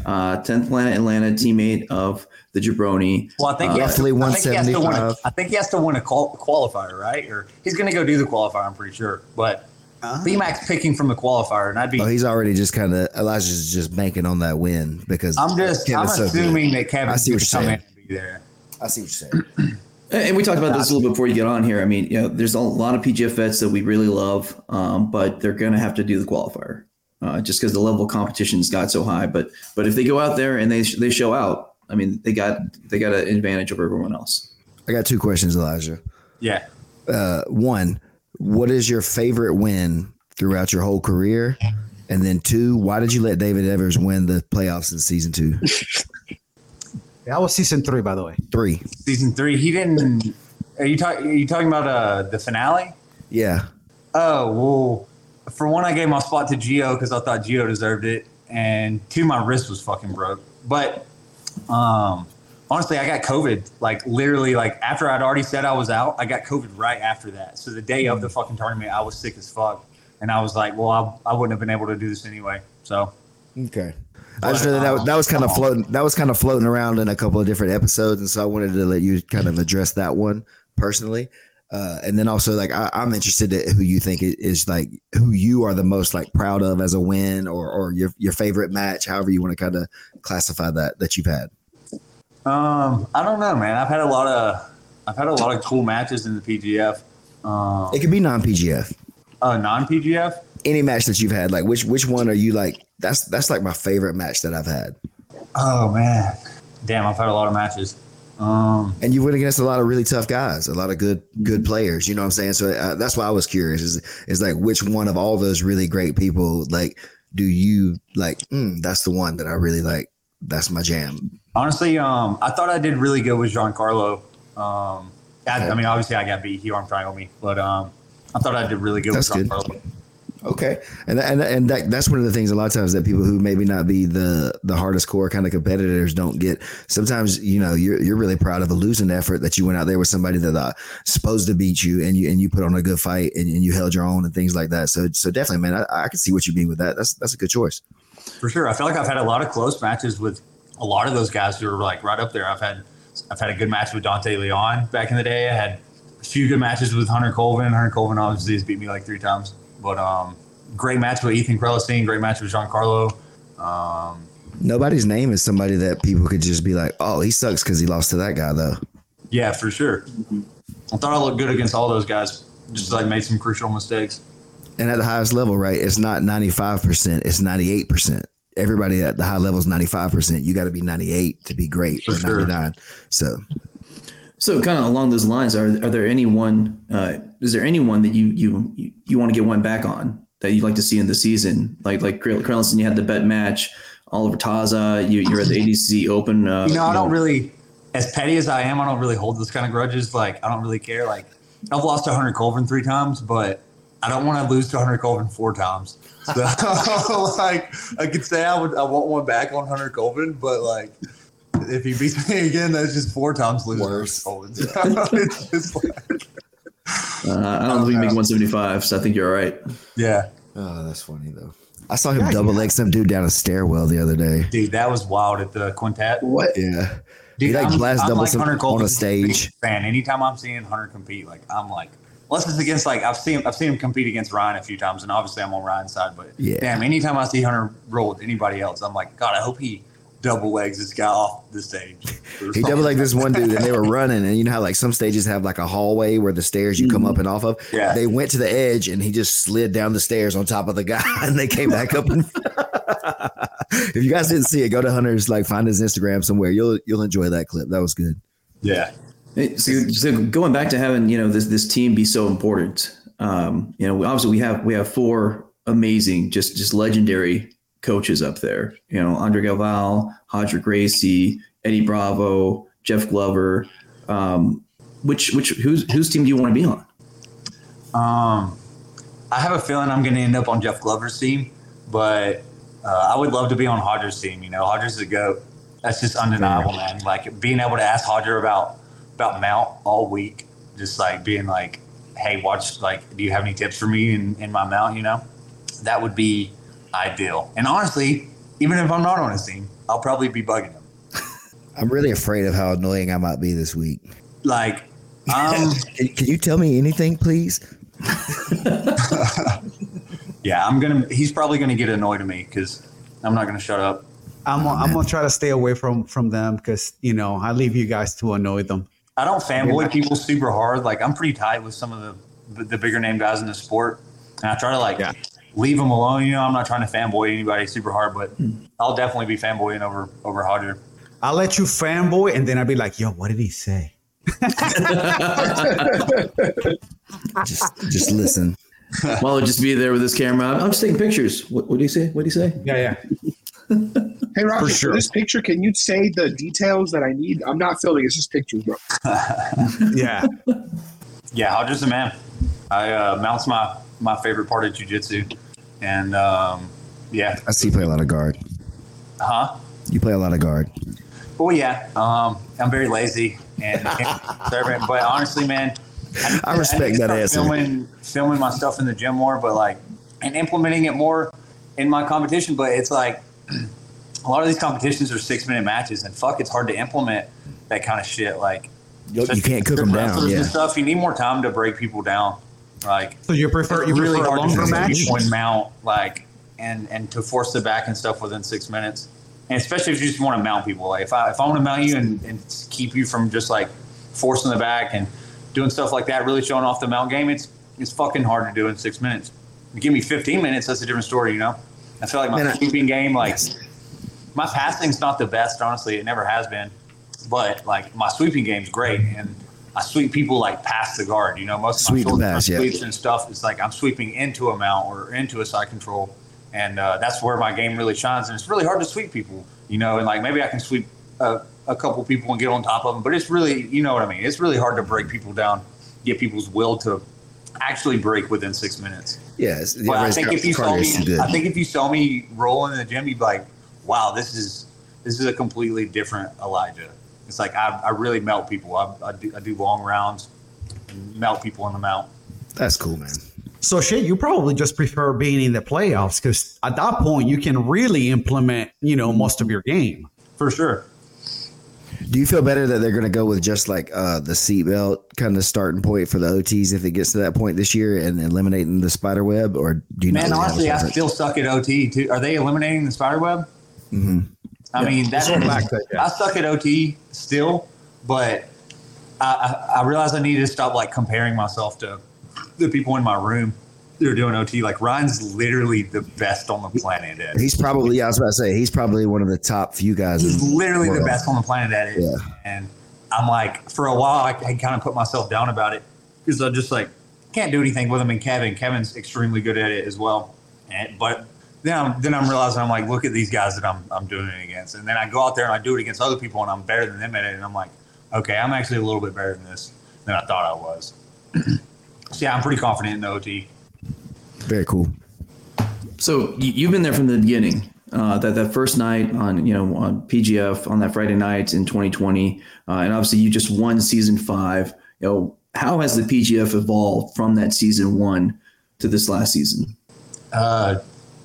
[SPEAKER 2] uh, 10th Planet Atlanta teammate of the Jabroni.
[SPEAKER 7] Well, I think
[SPEAKER 2] Uh,
[SPEAKER 7] he has to-
[SPEAKER 3] roughly
[SPEAKER 7] I think he has to win a-
[SPEAKER 3] 175.
[SPEAKER 7] I think he has to win a qual- qualifier, right? Or he's going to go do the qualifier. I'm pretty sure. But
[SPEAKER 1] Uh,
[SPEAKER 7] BMAC's picking from the qualifier, and I'd be.
[SPEAKER 3] Oh, he's already just kind of Elijah's just banking on that win because
[SPEAKER 7] I'm just. I'm
[SPEAKER 3] Kevin's so good.
[SPEAKER 7] assuming that
[SPEAKER 3] I
[SPEAKER 7] Kevin's
[SPEAKER 3] see
[SPEAKER 7] going
[SPEAKER 3] what
[SPEAKER 7] to
[SPEAKER 3] you're
[SPEAKER 7] come in
[SPEAKER 3] saying.
[SPEAKER 7] And there.
[SPEAKER 3] I see what you're saying.
[SPEAKER 2] And we talked about this a little bit before you get on here. I mean, you know, there's a lot of PGF vets that we really love, um, but they're going to have to do the qualifier uh, just because the level of competition's got so high. But but if they go out there and they they show out, I mean, they got they got an advantage over everyone else.
[SPEAKER 3] I got two questions, Elijah.
[SPEAKER 7] Yeah.
[SPEAKER 3] Uh, one, what is your favorite win throughout your whole career? And then two, why did you let David Evers win the playoffs in season two?
[SPEAKER 1] That was season three, by the way.
[SPEAKER 3] Three.
[SPEAKER 7] Season three. He didn't. Are you talking? Are you talking about uh, the finale?
[SPEAKER 3] Yeah.
[SPEAKER 7] Oh well, for one, I gave my spot to Geo because I thought Geo deserved it, and two, my wrist was fucking broke. But um, honestly, I got COVID like literally like after I'd already said I was out, I got COVID right after that. So the day of the fucking tournament, I was sick as fuck, and I was like, well, I, I wouldn't have been able to do this anyway. So
[SPEAKER 3] Okay. I just know that that, that was kind of floating. That was kind of floating around in a couple of different episodes, and so I wanted to let you kind of address that one personally. Uh, and then also, like, I, I'm interested in who you think i- is like who you are the most like proud of as a win, or or your your favorite match, however you want to kind of classify that that you've had.
[SPEAKER 7] um, I don't know, man. I've had a lot of I've had a lot of cool matches in the PGF. Um,
[SPEAKER 3] It could be non PGF.
[SPEAKER 7] Uh, non PGF.
[SPEAKER 3] Any match that you've had, like which which one are you like? That's that's like my favorite match that I've had.
[SPEAKER 7] Oh man, damn! I've had a lot of matches. Um,
[SPEAKER 3] and you went against a lot of really tough guys, a lot of good good players. You know what I'm saying? So uh, that's why I was curious. Is is like which one of all those really great people like do you like? Mm, that's the one that I really like. That's my jam.
[SPEAKER 7] honestly, um, I thought I did really good with Giancarlo. Um, I, I mean, obviously, I got beat. He arm triangled me, but um, I thought I did really good
[SPEAKER 3] That's
[SPEAKER 7] with
[SPEAKER 3] good. Okay, and and and that, that's one of the things. A lot of times that people who maybe not be the the hardest core kind of competitors don't get. Sometimes you know you're you're really proud of a losing effort that you went out there with somebody that uh, supposed to beat you and you and you put on a good fight and, and you held your own and things like that. So so definitely, man, I, I can see what you mean with that. That's that's a good choice.
[SPEAKER 7] For sure, I feel like I've had a lot of close matches with a lot of those guys who are like right up there. I've had I've had a good match with Dante Leon back in the day. I had a few good matches with Hunter Colvin. Hunter Colvin obviously has beat me like three times, but um, great match with Ethan Crelinsten. Great match with Giancarlo. Um,
[SPEAKER 3] Nobody's name is somebody that people could just be like, oh, he sucks because he lost to that guy though.
[SPEAKER 7] yeah, for sure. I thought I looked good against all those guys. Just like made some crucial mistakes.
[SPEAKER 3] And at the highest level, right? It's not ninety five percent. It's ninety eight percent. Everybody at the high level is ninety five percent. You got to be ninety eight to be great
[SPEAKER 7] For
[SPEAKER 3] or
[SPEAKER 7] sure.
[SPEAKER 3] ninety nine. So
[SPEAKER 2] So, kind of along those lines, are are there anyone? Uh, is there anyone that you you you, want to get one back on that you'd like to see in the season? Like like Crelinsten, you had the bet match. Oliver Taza, you you're at the ADCC Open. Uh,
[SPEAKER 7] You know, I don't really, as petty as I am, I don't really hold those kind of grudges. Like, I don't really care. Like, I've lost to Hunter Colvin three times, but I don't want to lose to Hunter Colvin four times. So, like, I could say I would, I want one back on Hunter Colvin, but like, if he beats me again, that's just four times losing
[SPEAKER 3] Worse.
[SPEAKER 7] It's just like,
[SPEAKER 2] Uh, I don't think you make 175, so I think you're all right.
[SPEAKER 7] yeah,
[SPEAKER 3] Oh, that's funny though. I saw him double leg some dude down a stairwell the other day.
[SPEAKER 7] dude, that was wild at the quintet.
[SPEAKER 4] What?
[SPEAKER 3] Yeah.
[SPEAKER 7] Dude,
[SPEAKER 3] He, like,
[SPEAKER 7] I'm,
[SPEAKER 3] blast
[SPEAKER 7] I'm
[SPEAKER 3] double
[SPEAKER 7] like
[SPEAKER 3] some-
[SPEAKER 7] Hunter
[SPEAKER 3] on a stage.
[SPEAKER 7] biggest fan. Anytime I'm seeing Hunter compete, like I'm like, unless it's against like I've seen I've seen him compete against Ryan a few times, and obviously I'm on Ryan's side. But
[SPEAKER 3] Yeah.
[SPEAKER 7] damn, anytime I see Hunter roll with anybody else, I'm like, God, I hope he double legs this guy off the stage.
[SPEAKER 3] He double like this one dude and they were running and you know how like some stages have like a hallway where the stairs you come up and off of.
[SPEAKER 7] Yeah.
[SPEAKER 3] They went to the edge and he just slid down the stairs on top of the guy and they came back up. And if you guys didn't see it, go to Hunter's like find his Instagram somewhere. You'll you'll enjoy that clip. That was good.
[SPEAKER 7] Yeah,
[SPEAKER 2] So, so going back to having you know this this team be so important, um, you know, obviously we have we have four amazing, just just legendary coaches up there. You know, Andre Galvao, Roger Gracie, Eddie Bravo, Jeff Glover. Um, which which whose whose team do you want to be on?
[SPEAKER 7] um, I have a feeling I'm going to end up on Jeff Glover's team, but uh, I would love to be on Roger's team. You know, Roger's a goat. That's just undeniable, man. Like being able to ask Roger about about Mount all week, just like being like, hey, watch, like, do you have any tips for me in, in my mount? You know, that would be ideal. And honestly, even if I'm not on his team, I'll probably be bugging him.
[SPEAKER 3] I'm really afraid of how annoying I might be this week.
[SPEAKER 7] Like, um,
[SPEAKER 3] Can, can you tell me anything, please?
[SPEAKER 7] yeah, I'm gonna. He's probably gonna get annoyed at me because I'm not gonna shut up.
[SPEAKER 1] I'm, I'm gonna try to stay away from from them because you know I leave you guys to annoy them.
[SPEAKER 7] I don't fanboy people super hard. Like I'm pretty tight with some of the the bigger name guys in the sport, and I try to like
[SPEAKER 1] Yeah.
[SPEAKER 7] Leave them alone. You know, I'm not trying to fanboy anybody super hard, but I'll definitely be fanboying over over Roger.
[SPEAKER 1] I'll let you fanboy, and then I'll be like, "Yo, what did he say?"
[SPEAKER 3] Just just listen.
[SPEAKER 2] Well, just be there with his camera. I'm just taking pictures. What, what do you say? What do you say?
[SPEAKER 1] Yeah, yeah.
[SPEAKER 4] Hey, Roger, for,
[SPEAKER 1] sure.
[SPEAKER 4] this picture, can you say the details that I need? I'm not filming. It's just pictures, bro.
[SPEAKER 1] Yeah.
[SPEAKER 7] Yeah, Roger's the man. I uh, mounts my my favorite part of jujitsu, and um, yeah,
[SPEAKER 3] I see you play a lot of guard.
[SPEAKER 7] huh?
[SPEAKER 3] You play a lot of guard.
[SPEAKER 7] Oh yeah. Um, I'm very lazy and conservative, but honestly, man, need
[SPEAKER 3] I respect
[SPEAKER 7] to
[SPEAKER 3] that answer.
[SPEAKER 7] Filming, filming my stuff in the gym more, but like, and implementing it more in my competition. But it's like a lot of these competitions are six minute matches, and fuck, it's hard to implement that kind of shit. Like,
[SPEAKER 3] You you can't cook them down. Yeah.
[SPEAKER 7] and stuff. You need more time to break people down. Like,
[SPEAKER 1] So you prefer you
[SPEAKER 7] really
[SPEAKER 1] prefer a
[SPEAKER 7] hard to
[SPEAKER 1] longer match?
[SPEAKER 7] keep one mount, like, and and to force the back and stuff within six minutes. And especially if you just want to mount people. Like if I if I want to mount you and, and keep you from just like forcing the back and doing stuff like that, really showing off the mount game, it's it's fucking hard to do in six minutes. You give me 15 minutes, that's a different story, you know. I feel like my
[SPEAKER 3] Man, I-
[SPEAKER 7] sweeping game, like my passing's not the best, honestly. It never has been, but like my sweeping game's great, and I sweep people like past the guard. You know, most of my shoulders,
[SPEAKER 3] pass,
[SPEAKER 7] my
[SPEAKER 3] yeah.
[SPEAKER 7] sweeps and stuff. is like I'm sweeping into a mount or into a side control, and uh, that's where my game really shines. And it's really hard to sweep people, you know. And like maybe I can sweep a, a couple people and get on top of them, but it's really, you know what I mean. It's really hard to break people down, get people's will to actually break within six minutes.
[SPEAKER 3] Yes.
[SPEAKER 7] But I think if you saw me. I think if you saw me rolling in the gym, you'd be like, "Wow, this is this is a completely different Elijah." It's like I, I really melt people. I, I, do, I do long rounds, and melt people in the mount.
[SPEAKER 3] That's cool, man.
[SPEAKER 1] So shit, you probably just prefer being in the playoffs because at that point you can really implement, you know, most of your game.
[SPEAKER 7] For sure.
[SPEAKER 3] Do you feel better that they're going to go with just like uh, the seatbelt kind of starting point for the OTs if it gets to that point this year and eliminating the spider web, or do you
[SPEAKER 7] Man,
[SPEAKER 3] not really
[SPEAKER 7] honestly, I still suck at OT too. Are they eliminating the spider web?
[SPEAKER 3] Mhm.
[SPEAKER 7] I mean, that's
[SPEAKER 1] Going back to- yeah.
[SPEAKER 7] I suck at OT still, but I, I, I realize I need to stop like comparing myself to the people in my room that are doing OT. Like Ryan's literally the best on the planet at it.
[SPEAKER 3] He's probably, yeah, I was about to say, he's probably one of the top few guys.
[SPEAKER 7] He's
[SPEAKER 3] in
[SPEAKER 7] literally the
[SPEAKER 3] world.
[SPEAKER 7] best on the planet at it.
[SPEAKER 3] Yeah.
[SPEAKER 7] And I'm like, for a while, I, I kind of put myself down about it because I just like can't do anything with him and Kevin. Kevin's extremely good at it as well. And, but then I'm, then I'm realizing I'm like, look at these guys that I'm, I'm doing it against. And then I go out there and I do it against other people and I'm better than them at it. And I'm like, okay, I'm actually a little bit better than this than I thought I was. so yeah, I'm pretty confident in the OT.
[SPEAKER 3] Very cool.
[SPEAKER 2] So you, you've been there from the beginning. Uh, that that first night on you know on PGF on that Friday night in 2020, uh, and obviously you just won season five. You know how has the PGF evolved from that season one to this last season?
[SPEAKER 7] Uh,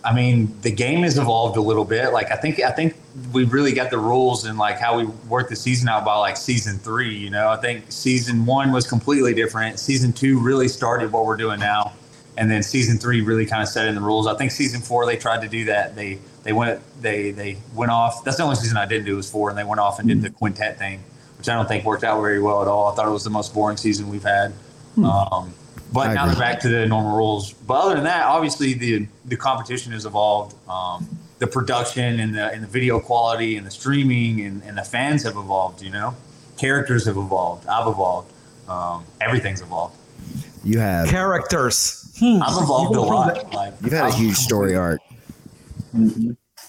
[SPEAKER 7] I mean, the game has evolved a little bit. Like I think I think we really got the rules and like how we worked the season out by like season three. You know, I think season one was completely different. Season two really started what we're doing now, and then season three really kind of set in the rules. I think season four they tried to do that. They they went they they went off. That's the only season I didn't do was four, and they went off and did the quintet thing, which I don't think worked out very well at all. I thought it was the most boring season we've had. Um, but
[SPEAKER 3] I
[SPEAKER 7] now
[SPEAKER 3] agree.
[SPEAKER 7] they're back to the normal rules. But other than that, obviously the the competition has evolved. Um, the production and the and the video quality and the streaming and, and the fans have evolved. You know, characters have evolved. I've evolved. Um, everything's evolved.
[SPEAKER 3] You have,
[SPEAKER 1] Characters. Hmm.
[SPEAKER 7] I've evolved a lot. Like
[SPEAKER 3] you've had a
[SPEAKER 7] I've-
[SPEAKER 3] huge story arc.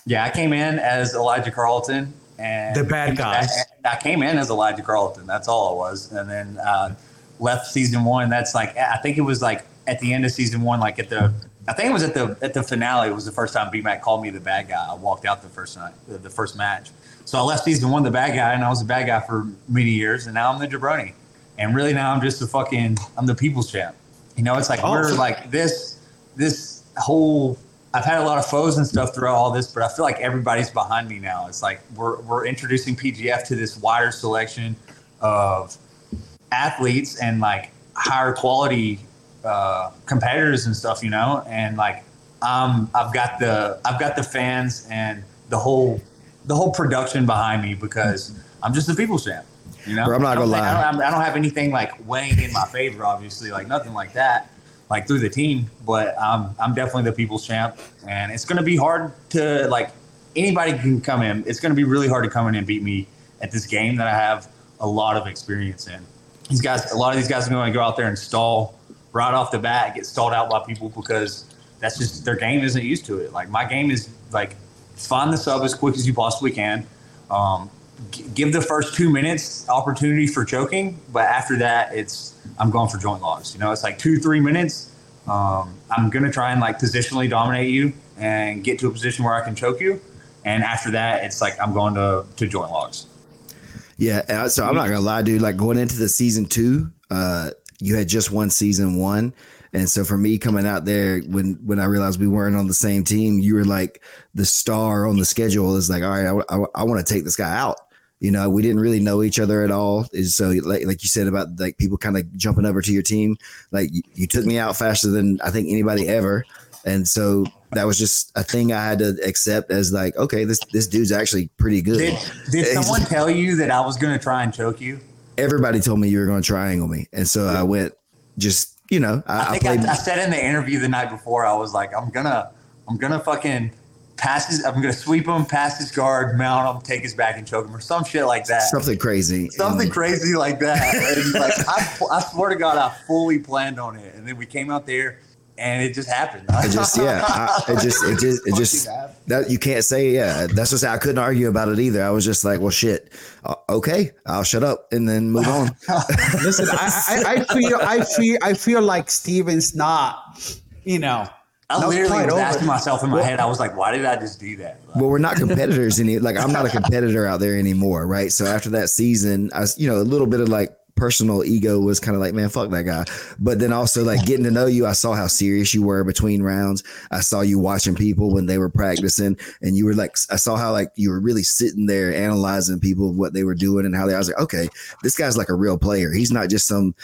[SPEAKER 7] Yeah, I came in as Elijah Carlton and
[SPEAKER 1] The bad guy.
[SPEAKER 7] I, I came in as Elijah Carlton. That's all it was, and then uh, left season one. That's like I think it was like at the end of season one, like at the I think it was at the at the finale. It was the first time B Mac called me the bad guy. I walked out the first night, the, the first match. So I left season one the bad guy, and I was the bad guy for many years, and now I'm the jabroni. And really now I'm just the fucking I'm the people's champ. You know, it's like
[SPEAKER 1] Oh.
[SPEAKER 7] we're like this this whole. I've had a lot of foes and stuff throughout all this, but I feel like everybody's behind me now. It's like we're we're introducing PGF to this wider selection of athletes and like higher quality uh, competitors and stuff, you know. And like um, I've got the I've got the fans and the whole the whole production behind me because I'm just a people's champ. You know,
[SPEAKER 3] Bro, I'm not gonna lie.
[SPEAKER 7] I don't, I don't have anything like weighing in my favor, obviously, like nothing like that, like through the team. But I'm I'm definitely the people's champ, and it's gonna be hard to like anybody can come in. It's gonna be really hard to come in and beat me at this game that I have a lot of experience in. These guys, a lot of these guys are going to go out there and stall right off the bat, get stalled out by people because that's just their game isn't used to it. Like my game is like find the sub as quick as you possibly can. Um, g- give the first two minutes opportunity for choking, but after that, it's I'm going for joint locks. You know, it's like two three minutes. Um, I'm gonna try and like positionally dominate you and get to a position where I can choke you, and after that, it's like I'm going to to joint locks.
[SPEAKER 3] Yeah, so I'm not gonna lie, dude. Like going into the season two, uh, you had just won season one, and so for me coming out there when when I realized we weren't on the same team, you were like the star on the schedule. Is like, all right, I, I want to take this guy out. You know, we didn't really know each other at all. Is so like like you said about like people kind of jumping over to your team. Like you, you took me out faster than I think anybody ever, and so that was just a thing I had to accept as like, okay, this this dude's actually pretty good.
[SPEAKER 7] Did did someone tell you that I was going to try and choke you?
[SPEAKER 3] everybody told me you were going to triangle me, and so I went just you know I,
[SPEAKER 7] I
[SPEAKER 3] I played.
[SPEAKER 7] I, I said in the interview the night before, I was like, I'm gonna, I'm gonna fucking pass his, I'm gonna sweep him, pass his guard, mount him, take his back, and choke him, or some shit like that.
[SPEAKER 3] Something crazy.
[SPEAKER 7] Something
[SPEAKER 3] And
[SPEAKER 7] crazy like that. Like, I, I swear to God, I fully planned on it, and then we came out there, and it just happened.
[SPEAKER 3] I just yeah, I, it just it just it just that you can't say yeah. That's what I couldn't argue about it either. I was just like, well, shit. Uh, okay, I'll shut up and then move on.
[SPEAKER 1] Listen, I, I, I feel, I feel, I feel like Steven's not, you know,
[SPEAKER 7] I
[SPEAKER 1] not
[SPEAKER 7] literally
[SPEAKER 1] quite
[SPEAKER 7] was
[SPEAKER 1] over
[SPEAKER 7] asking myself in my head, I was like, why did I just do that? Like,
[SPEAKER 3] well, we're not competitors any. Like I'm not a competitor out there anymore, right? So after that season, I was, you know, a little bit of like personal ego was kind of like, man, fuck that guy. But then also like getting to know you, I saw how serious you were between rounds. I saw you watching people when they were practicing, and you were like, I saw how like you were really sitting there analyzing people what they were doing and how they. I was like, okay, this guy's like a real player. He's not just some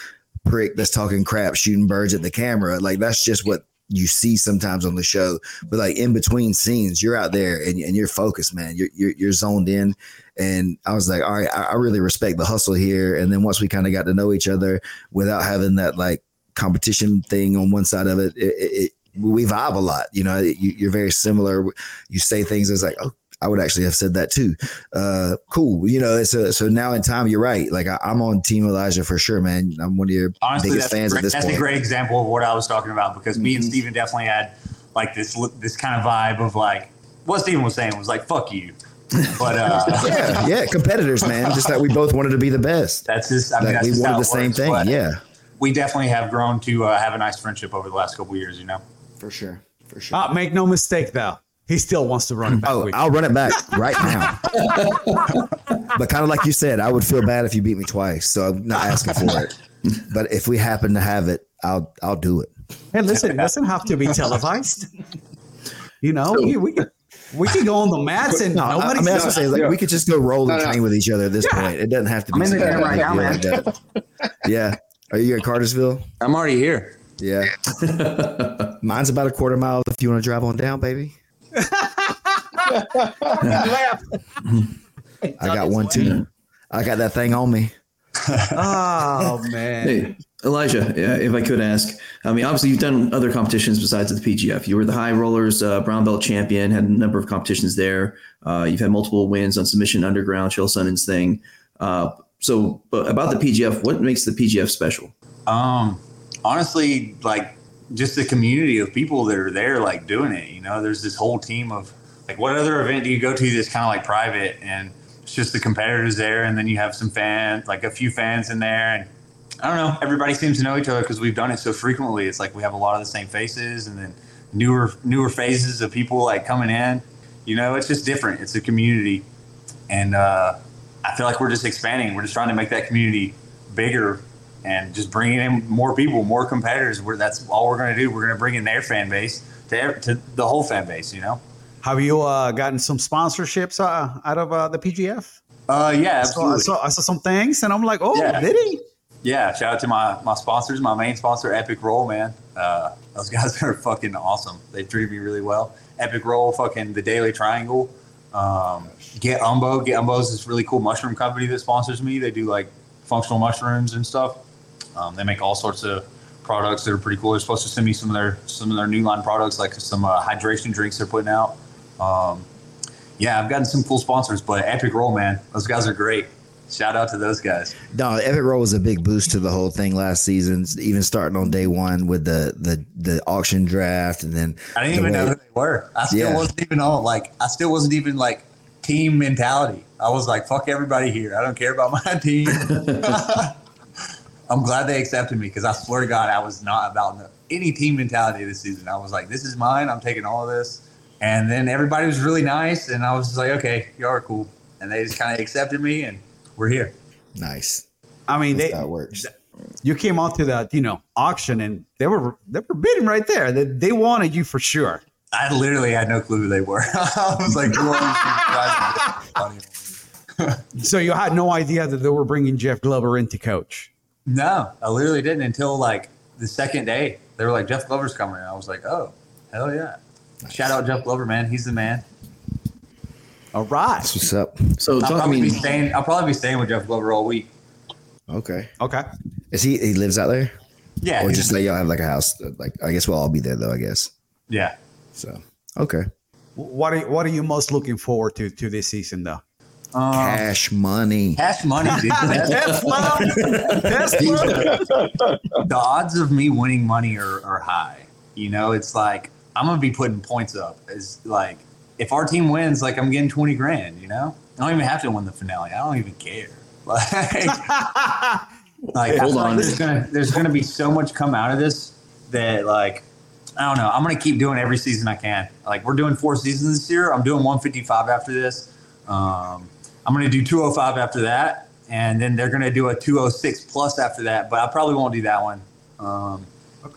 [SPEAKER 3] prick that's talking crap, shooting birds at the camera. Like that's just what you see sometimes on the show. But like in between scenes, you're out there and, and you're focused, man. You're, you're you're zoned in. And I was like, all right, I, I really respect the hustle here. And then once we kind of got to know each other without having that like competition thing on one side of it, it, it, we vibe a lot. You know, you, you're very similar. You say things as like, oh, I would actually have said that too. Uh, cool. You know, so so now in time, you're right. Like I, I'm on Team Elijah for sure, man. I'm one of your
[SPEAKER 7] honestly,
[SPEAKER 3] biggest fans
[SPEAKER 7] a
[SPEAKER 3] at
[SPEAKER 7] great,
[SPEAKER 3] this
[SPEAKER 7] that's
[SPEAKER 3] point.
[SPEAKER 7] a great example of what I was talking about because me and
[SPEAKER 3] Mhm.
[SPEAKER 7] Steven definitely had like this this kind of vibe of like what Steven was saying was like fuck you, but uh,
[SPEAKER 3] yeah, yeah, competitors, man. Just that we both wanted to be the best.
[SPEAKER 7] that's just I mean
[SPEAKER 3] Like
[SPEAKER 7] that's
[SPEAKER 3] we
[SPEAKER 7] just
[SPEAKER 3] wanted
[SPEAKER 7] it
[SPEAKER 3] the same
[SPEAKER 7] works,
[SPEAKER 3] thing. Yeah,
[SPEAKER 7] we definitely have grown to uh, have a nice friendship over the last couple of years. You know,
[SPEAKER 3] for sure, for sure.
[SPEAKER 1] uh, make no mistake though. He still wants to run it back.
[SPEAKER 3] Oh. I'll run it back right now. but kind of like you said, I would feel bad if you beat me twice, so I'm not asking for it. But if we happen to have it, I'll I'll do it.
[SPEAKER 1] Hey, listen, it doesn't have to be televised. You know, we, we can we could go on the mats and
[SPEAKER 3] No, I, I
[SPEAKER 1] nobody.
[SPEAKER 3] mean, that's what I'm saying. Like,
[SPEAKER 4] Yeah.
[SPEAKER 3] we could just go roll and
[SPEAKER 4] No, no.
[SPEAKER 3] train with each other at this
[SPEAKER 1] Yeah.
[SPEAKER 3] point. It doesn't have to be
[SPEAKER 8] I'm in the
[SPEAKER 3] some
[SPEAKER 8] gym right now,
[SPEAKER 3] big deal like. Yeah. Are you at Cartersville?
[SPEAKER 8] I'm already here.
[SPEAKER 3] Yeah. Mine's about a quarter mile if you want to drive on down, baby. I got one too. I got that thing on me.
[SPEAKER 1] oh man.
[SPEAKER 2] Hey, Elijah, if I could ask, I mean, obviously you've done other competitions besides the PGF. You were the High Rollers uh, Brown Belt champion, had a number of competitions there. Uh, you've had multiple wins on Submission Underground, Chael Sonnen's thing. Uh, so, but about the PGF, what makes the PGF special?
[SPEAKER 7] um, honestly, like just the community of people that are there, like doing it. You know, there's this whole team of like, what other event do you go to that's kind of like private and it's just the competitors there, and then you have some fans, like a few fans in there, and I don't know. Everybody seems to know each other because we've done it so frequently. It's like we have a lot of the same faces, and then newer newer phases of people like coming in. You know, it's just different. It's a community, and uh, I feel like we're just expanding. We're just trying to make that community bigger and just bringing in more people, more competitors. Where that's all we're going to do. We're going to bring in their fan base to to the whole fan base. You know.
[SPEAKER 1] Have you uh, gotten some sponsorships uh, out of uh, the PGF?
[SPEAKER 7] Uh, yeah,
[SPEAKER 1] So I
[SPEAKER 7] absolutely.
[SPEAKER 1] saw, I saw some things, and I'm like, oh,
[SPEAKER 7] Yeah.
[SPEAKER 1] did he?
[SPEAKER 7] Yeah, shout out to my my sponsors, my main sponsor, Epic Roll, man. Uh, those guys are fucking awesome. They treat me really well. Epic Roll, fucking the Daily Triangle. Um, Get Umbo. Get Umbo is this really cool mushroom company that sponsors me. They do like functional mushrooms and stuff. Um, they make all sorts of products that are pretty cool. They're supposed to send me some of their some of their new line products, like some uh, hydration drinks they're putting out. Um, yeah, I've gotten some cool sponsors, but Epic Roll, man, those guys are great. Shout out to those guys.
[SPEAKER 3] No, Epic Roll was a big boost to the whole thing last season, even starting on day one with the the the auction draft, and then
[SPEAKER 7] I didn't
[SPEAKER 3] the
[SPEAKER 7] even
[SPEAKER 3] way-
[SPEAKER 7] know who they were. I still
[SPEAKER 3] Yeah.
[SPEAKER 7] wasn't even on like I still wasn't even like team mentality. I was like, fuck everybody here. I don't care about my team. I'm glad they accepted me because I swear to God, I was not about any team mentality this season. I was like, this is mine. I'm taking all of this. And then everybody was really nice, and I was just like, okay, y'all are cool. And they just kind of accepted me, and we're here.
[SPEAKER 3] nice.
[SPEAKER 1] I mean,
[SPEAKER 3] That's
[SPEAKER 1] they,
[SPEAKER 3] how it works.
[SPEAKER 1] you came out to the you know auction, and they were they were bidding right there. They, they wanted you for sure.
[SPEAKER 7] I literally had no clue who they were. I was like, who are
[SPEAKER 1] So you had no idea that they were bringing Jeff Glover in to coach.
[SPEAKER 7] No, I literally didn't until like the second day. They were like, Jeff Glover's coming. I was like, oh, hell yeah. Shout out Jeff Glover, man. He's the man.
[SPEAKER 1] All right.
[SPEAKER 3] That's what's up.
[SPEAKER 2] So
[SPEAKER 7] I'll
[SPEAKER 2] talk, I
[SPEAKER 7] probably
[SPEAKER 2] mean,
[SPEAKER 7] be staying. I'll probably be staying with Jeff Glover all week.
[SPEAKER 3] Okay.
[SPEAKER 1] Okay.
[SPEAKER 3] Is he he lives out there,
[SPEAKER 7] Yeah,
[SPEAKER 3] or just like y'all have like a house? Like I guess we'll all be there though. I guess
[SPEAKER 7] yeah.
[SPEAKER 3] so. Okay.
[SPEAKER 1] What are what are you most looking forward to to this season though?
[SPEAKER 7] Um,
[SPEAKER 3] Cash money.
[SPEAKER 7] cash money, dude. That's- the odds of me winning money are, are high. You know, it's like I'm gonna be putting points up. Is like if our team wins, like I'm getting twenty grand. You know, I don't even have to win the finale. I don't even care. Like, like
[SPEAKER 2] Hold
[SPEAKER 7] I like
[SPEAKER 2] on.
[SPEAKER 7] there's gonna there's gonna be so much come out of this that like I don't know. I'm gonna keep doing every season I can. Like we're doing four seasons this year. I'm doing 155 after this. Um, I'm gonna do 205 after that, and then they're gonna do a 206 plus after that. But I probably won't do that one. Um,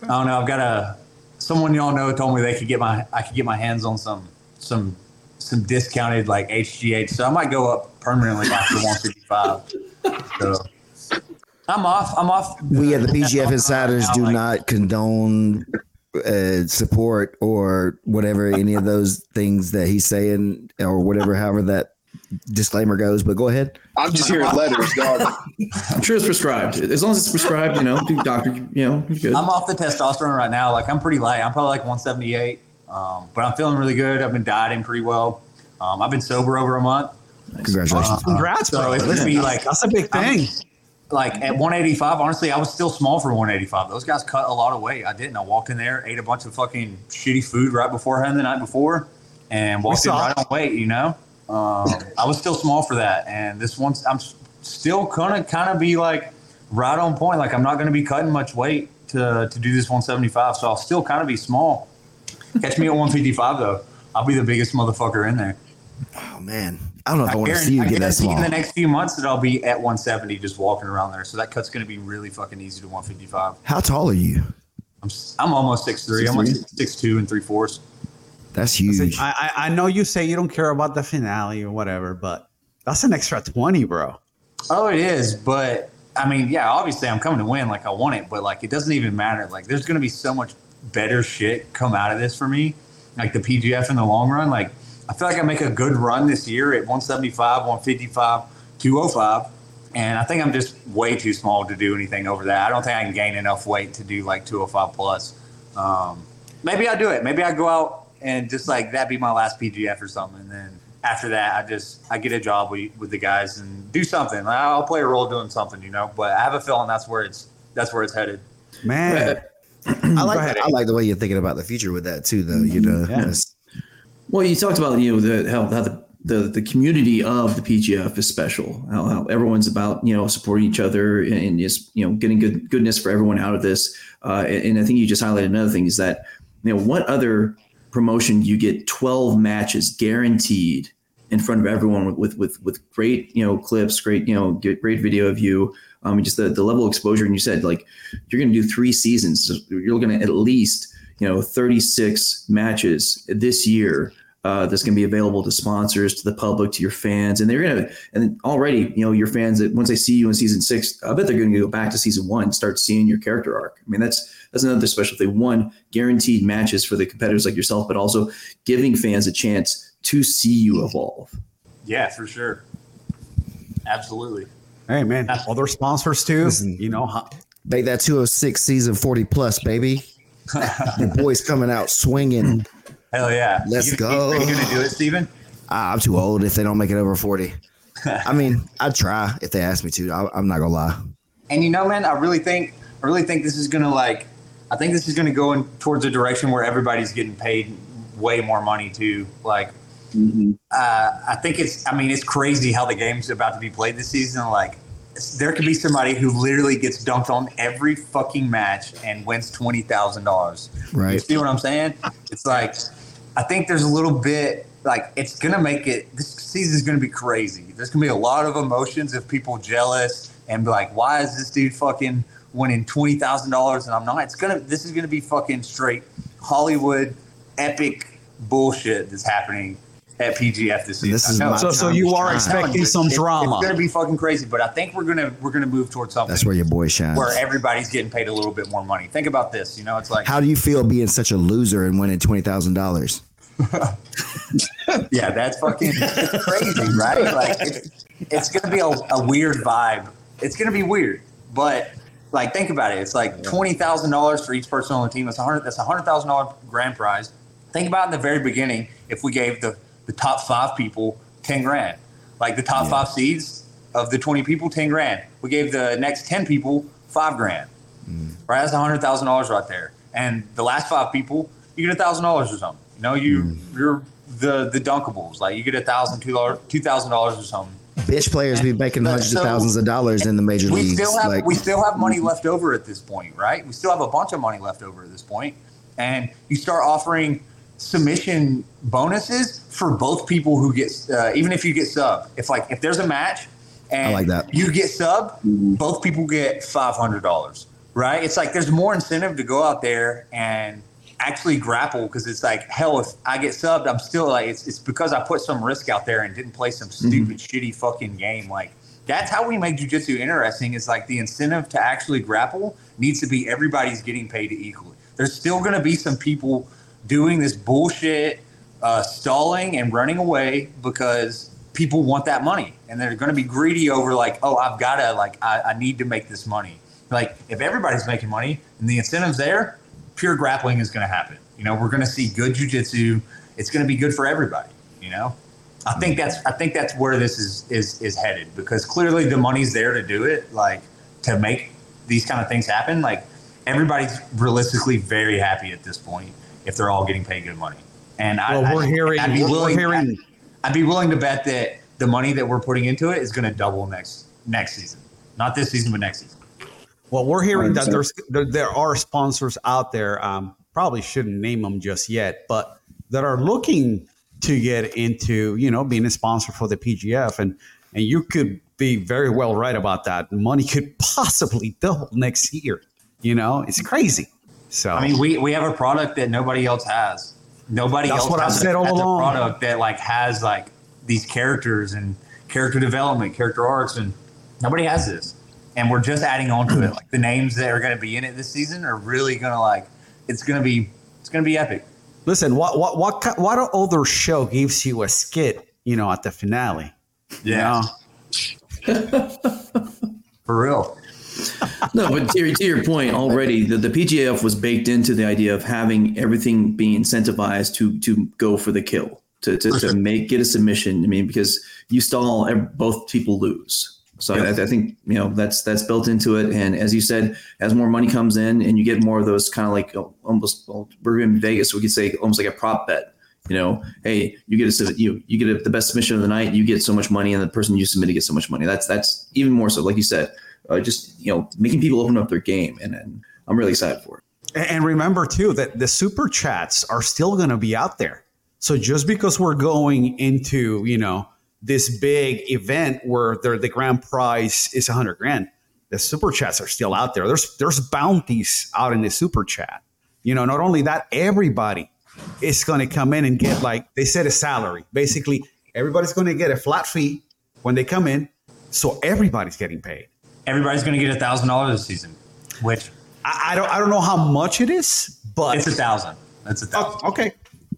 [SPEAKER 7] I don't know. I've got a someone y'all know told me they could get my I could get my hands on some some some discounted like HGH. So I might go up permanently after 155. So I'm off. I'm off.
[SPEAKER 3] We at the PGF Insiders do
[SPEAKER 7] Like,
[SPEAKER 3] not condone uh, support or whatever any of those things that he's saying or whatever, however that disclaimer goes. But go ahead.
[SPEAKER 4] I'm just hearing letters, dog.
[SPEAKER 2] I'm sure it's prescribed. As long as it's prescribed, you know, do doctor, you know, you're good.
[SPEAKER 7] I'm off the testosterone right now. Like I'm pretty light. I'm probably like 178, um, but I'm feeling really good. I've been dieting pretty well. Um, I've been sober over a month.
[SPEAKER 3] Congratulations.
[SPEAKER 1] Congrats,
[SPEAKER 7] So
[SPEAKER 1] bro.
[SPEAKER 7] it's gonna be like
[SPEAKER 1] That's a big thing.
[SPEAKER 7] like at 185. Honestly, I was still small for 185. Those guys cut a lot of weight. I didn't. I walked in there, ate a bunch of fucking shitty food right beforehand the night before, and walked in right on weight. You know, um, I was still small for that. And this one's I'm still gonna kind of be like right on point. Like I'm not gonna be cutting much weight to to do this 175. So I'll still kind of be small. Catch me at 155 though. I'll be the biggest motherfucker in there.
[SPEAKER 3] Oh man, I don't know if I,
[SPEAKER 7] I
[SPEAKER 3] want to see you
[SPEAKER 7] I
[SPEAKER 3] get that small.
[SPEAKER 7] in the next few months that I'll be at 170 just walking around there. So that cut's going to be really fucking easy to 155.
[SPEAKER 3] How tall are you?
[SPEAKER 7] I'm s- I'm almost 6'3. I'm like 6'2 and 3 fourths.
[SPEAKER 3] That's huge.
[SPEAKER 1] I, I I know you say you don't care about the finale or whatever, but that's an extra twenty, bro.
[SPEAKER 7] Oh, it is. But I mean, yeah, obviously I'm coming to win like I want it, but like it doesn't even matter. Like there's going to be so much better shit come out of this for me. Like the PGF in the long run. Like I feel like I make a good run this year at 175, 155, 205. And I think I'm just way too small to do anything over that. I don't think I can gain enough weight to do like 205 plus. Um, maybe I do it. Maybe I go out and just like that be my last PGF or something. And then after that, I just I get a job with, with the guys and do something. I'll play a role doing something, you know. But I have a feeling that's where it's that's where it's headed.
[SPEAKER 1] Man,
[SPEAKER 3] I like
[SPEAKER 1] ahead,
[SPEAKER 3] I like the way you're thinking about the future with that too, though. You know,
[SPEAKER 1] Yeah.
[SPEAKER 2] Well, you talked about you know the how, how the, the the community of the PGF is special. How, how everyone's about you know supporting each other and, and just you know getting good goodness for everyone out of this. Uh, and, and I think you just highlighted another thing is that you know what other promotion you get 12 matches guaranteed in front of everyone with with with, with great you know clips, great you know great, great video of you. Um, just the, the level of exposure. And you said like you're going to do three seasons. So you're looking at at least you know 36 matches this year. Uh, that's going to be available to sponsors, to the public, to your fans, and they're going to. And already, you know, your fans that once they see you in season six, I bet they're going to go back to season one, and start seeing your character arc. I mean, that's that's another special thing. One, guaranteed matches for the competitors like yourself, but also giving fans a chance to see you evolve.
[SPEAKER 7] Yeah, for sure. Absolutely.
[SPEAKER 1] Hey man, other sponsors too.
[SPEAKER 3] Listen.
[SPEAKER 1] You know, huh?
[SPEAKER 3] Make that 206 season 40 plus, baby. the boys coming out swinging.
[SPEAKER 7] Hell yeah.
[SPEAKER 3] Let's
[SPEAKER 7] you,
[SPEAKER 3] go.
[SPEAKER 7] Are you going to do it, Steven?
[SPEAKER 3] Ah, I'm too old if they don't make it over 40. I mean, I'd try if they asked me to. I, I'm not gonna lie.
[SPEAKER 7] And you know, man, I really think I really think this is gonna like I think this is gonna go in towards a direction where everybody's getting paid way more money too. Like
[SPEAKER 4] Mm-hmm.
[SPEAKER 7] uh, I think it's I mean it's crazy how the game's about to be played this season. Like there could be somebody who literally gets dunked on every fucking match and wins twenty thousand dollars.
[SPEAKER 3] Right.
[SPEAKER 7] You see what I'm saying? It's like I think there's a little bit like it's gonna make it. This season's gonna be crazy. There's gonna be a lot of emotions of people jealous and be like, "Why is this dude fucking winning twenty thousand dollars and I'm not?" It's gonna. This is gonna be fucking straight Hollywood epic bullshit that's happening at PGF this season.
[SPEAKER 3] This is
[SPEAKER 7] I
[SPEAKER 3] my
[SPEAKER 1] So, so you
[SPEAKER 3] to
[SPEAKER 1] are
[SPEAKER 3] shine.
[SPEAKER 1] expecting some
[SPEAKER 7] It's-
[SPEAKER 1] drama.
[SPEAKER 7] It's gonna be fucking crazy, but I think we're gonna we're gonna move towards something
[SPEAKER 3] That's where your boy shines.
[SPEAKER 7] where everybody's getting paid a little bit more money. Think about this. You know, it's like
[SPEAKER 3] How do you feel being such a loser and winning twenty thousand dollars?
[SPEAKER 7] Yeah, that's fucking crazy, right? Like it's, it's gonna be a, a weird vibe. It's gonna be weird, but like think about it. It's like twenty thousand dollars for each person on the team. That's a hundred. That's a hundred thousand dollar grand prize. Think about in the very beginning if we gave the the top five people ten grand, like the top five seeds of the twenty people, ten grand. We gave the next ten people five grand. Mm. Right, that's a hundred thousand dollars right there. And the last five people, you get a thousand dollars or something. You know, you mm. you're the the dunkables. Like you get a thousand two dollars two thousand dollars or something.
[SPEAKER 3] Bitch players be making hundreds
[SPEAKER 7] so-
[SPEAKER 3] of thousands of dollars in the major
[SPEAKER 7] We
[SPEAKER 3] leagues.
[SPEAKER 7] still have
[SPEAKER 3] like
[SPEAKER 7] we still have money left over at this point, right? We still have a bunch of money left over at this point. And you start offering submission bonuses for both people who get uh, even if you get sub. If like if there's a match and
[SPEAKER 3] I like that.
[SPEAKER 7] you get sub, both people get five hundred dollars. Right? It's like there's more incentive to go out there and actually grapple because it's like hell if I get subbed, I'm still like it's it's because I put some risk out there and didn't play some stupid shitty fucking game. Like that's how we make jujitsu interesting. Is like the incentive to actually grapple needs to be everybody's getting paid equally. There's still going to be some people doing this bullshit, uh, stalling and running away because people want that money and they're going to be greedy over like, oh, I've got to like I, I need to make this money. Like if everybody's making money and the incentives there, pure grappling is going to happen. You know, we're going to see good jujitsu. It's going to be good for everybody. You know, I think that's I think that's where this is is is headed because clearly the money's there to do it. Like to make these kind of things happen. Like everybody's realistically very happy at this point if they're all getting paid good money. And I,
[SPEAKER 1] we're
[SPEAKER 7] I,
[SPEAKER 1] hearing,
[SPEAKER 7] I'd be
[SPEAKER 1] we're
[SPEAKER 7] willing,
[SPEAKER 1] hearing-
[SPEAKER 7] I'd be willing to bet that the money that we're putting into it is going to double next next season. Not this season, but next season.
[SPEAKER 1] Well, we're hearing that there's there, there are sponsors out there. Um, probably shouldn't name them just yet, but that are looking to get into you know being a sponsor for the PGF, and and you could be very well right about that. Money could possibly double next year. You know, it's crazy. So
[SPEAKER 7] I mean, we, we have a product that nobody else has. Nobody
[SPEAKER 1] That's
[SPEAKER 7] else
[SPEAKER 1] what
[SPEAKER 7] has,
[SPEAKER 1] said
[SPEAKER 7] a,
[SPEAKER 1] all
[SPEAKER 7] has a product that like has like these characters and character development, character arcs, and nobody has this. And we're just adding on to it. Like the names that are going to be in it this season are really going to like. It's going to be it's going to be epic.
[SPEAKER 1] listen, what what what what other show gives you a skit? You know, at the finale. You know?
[SPEAKER 7] for real.
[SPEAKER 2] No, but to your, to your point already, the, the PGF was baked into the idea of having everything being incentivized to to go for the kill, to to, to make get a submission. I mean, because you stall, both people lose. So I, I think you know that's that's built into it. And as you said, as more money comes in, and you get more of those kind of like oh, almost well, we're in Vegas, we could say almost like a prop bet. You know, hey, you get a you you get a, the best submission of the night, you get so much money, and the person you submit gets so much money. That's that's even more so, like you said, uh, just you know making people open up their game, and, and I'm really excited for it.
[SPEAKER 1] And remember too that the super chats are still going to be out there. So just because we're going into, you know, this big event where the grand prize is 100 grand, the super chats are still out there. There's there's bounties out in the super chat. You know, not only that, everybody is going to come in and get like they said a salary. Basically, everybody's going to get a flat fee when they come in, so everybody's getting paid.
[SPEAKER 7] Everybody's going to get a thousand dollars this season, which
[SPEAKER 1] I, I don't I don't know how much it is, but
[SPEAKER 7] it's a thousand. That's a thousand.
[SPEAKER 1] Oh, okay.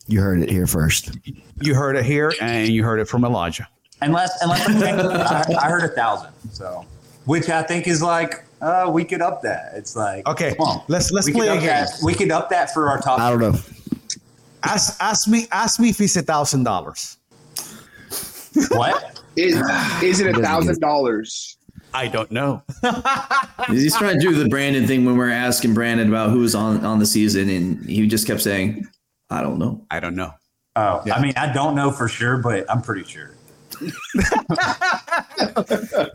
[SPEAKER 3] You heard it here first.
[SPEAKER 1] You heard it here, and you heard it from Elijah.
[SPEAKER 7] Unless, unless I, I heard a thousand. So, which I think is like uh, we could up that. It's like
[SPEAKER 1] Okay,
[SPEAKER 7] come on.
[SPEAKER 1] let's let's
[SPEAKER 7] we
[SPEAKER 1] play
[SPEAKER 7] could
[SPEAKER 1] a
[SPEAKER 7] up that. We could up that for our top.
[SPEAKER 3] I don't know.
[SPEAKER 1] Ask ask me ask me if it's a thousand dollars.
[SPEAKER 7] What?
[SPEAKER 4] Is is it a thousand dollars?
[SPEAKER 1] I don't know.
[SPEAKER 2] He's trying to do the Brandon thing when we're asking Brandon about who's on on the season, and he just kept saying, "I don't know."
[SPEAKER 1] I don't know.
[SPEAKER 7] Oh,
[SPEAKER 1] Yeah.
[SPEAKER 7] I mean, I don't know for sure, but I'm pretty sure.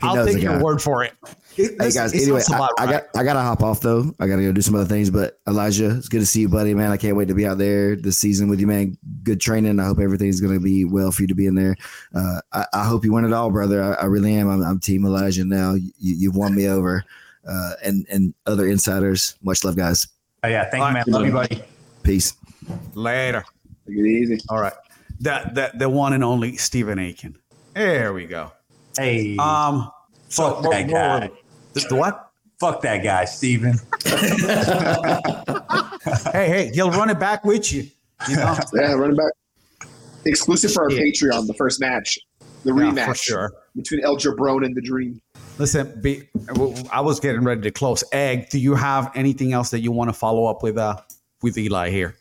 [SPEAKER 1] I'll take your word for it. It-
[SPEAKER 3] Hey guys, anyway, I,
[SPEAKER 1] about
[SPEAKER 3] I got I gotta hop off though. I gotta go do some other things. But Elijah, it's good to see you, buddy. Man, I can't wait to be out there this season with you, man. Good training. I hope everything's gonna be well for you to be in there. Uh, I, I hope you win it all, brother. I, I really am. I'm, I'm Team Elijah now. You, you've won me over, uh, and and other insiders. Much love, guys.
[SPEAKER 7] Oh yeah, thank
[SPEAKER 1] All
[SPEAKER 7] you, man. Love you, buddy.
[SPEAKER 3] Peace.
[SPEAKER 1] later.
[SPEAKER 4] Take it easy.
[SPEAKER 1] All right. That that the one and only Stephen Aiken. There we go.
[SPEAKER 7] Hey,
[SPEAKER 1] Um.
[SPEAKER 7] fuck that guy.
[SPEAKER 1] What- the what?
[SPEAKER 7] Fuck that guy, Steven.
[SPEAKER 1] Hey, hey, he'll run it back with you. You know,
[SPEAKER 4] Yeah, running back. Exclusive for our
[SPEAKER 1] Yeah.
[SPEAKER 4] Patreon, the first match, the
[SPEAKER 1] Yeah,
[SPEAKER 4] rematch
[SPEAKER 1] for sure.
[SPEAKER 4] between El Jabron and the Dream.
[SPEAKER 1] Listen, be, I was getting ready to close. Egg, do you have anything else that you want to follow up with? Uh, with Eli here.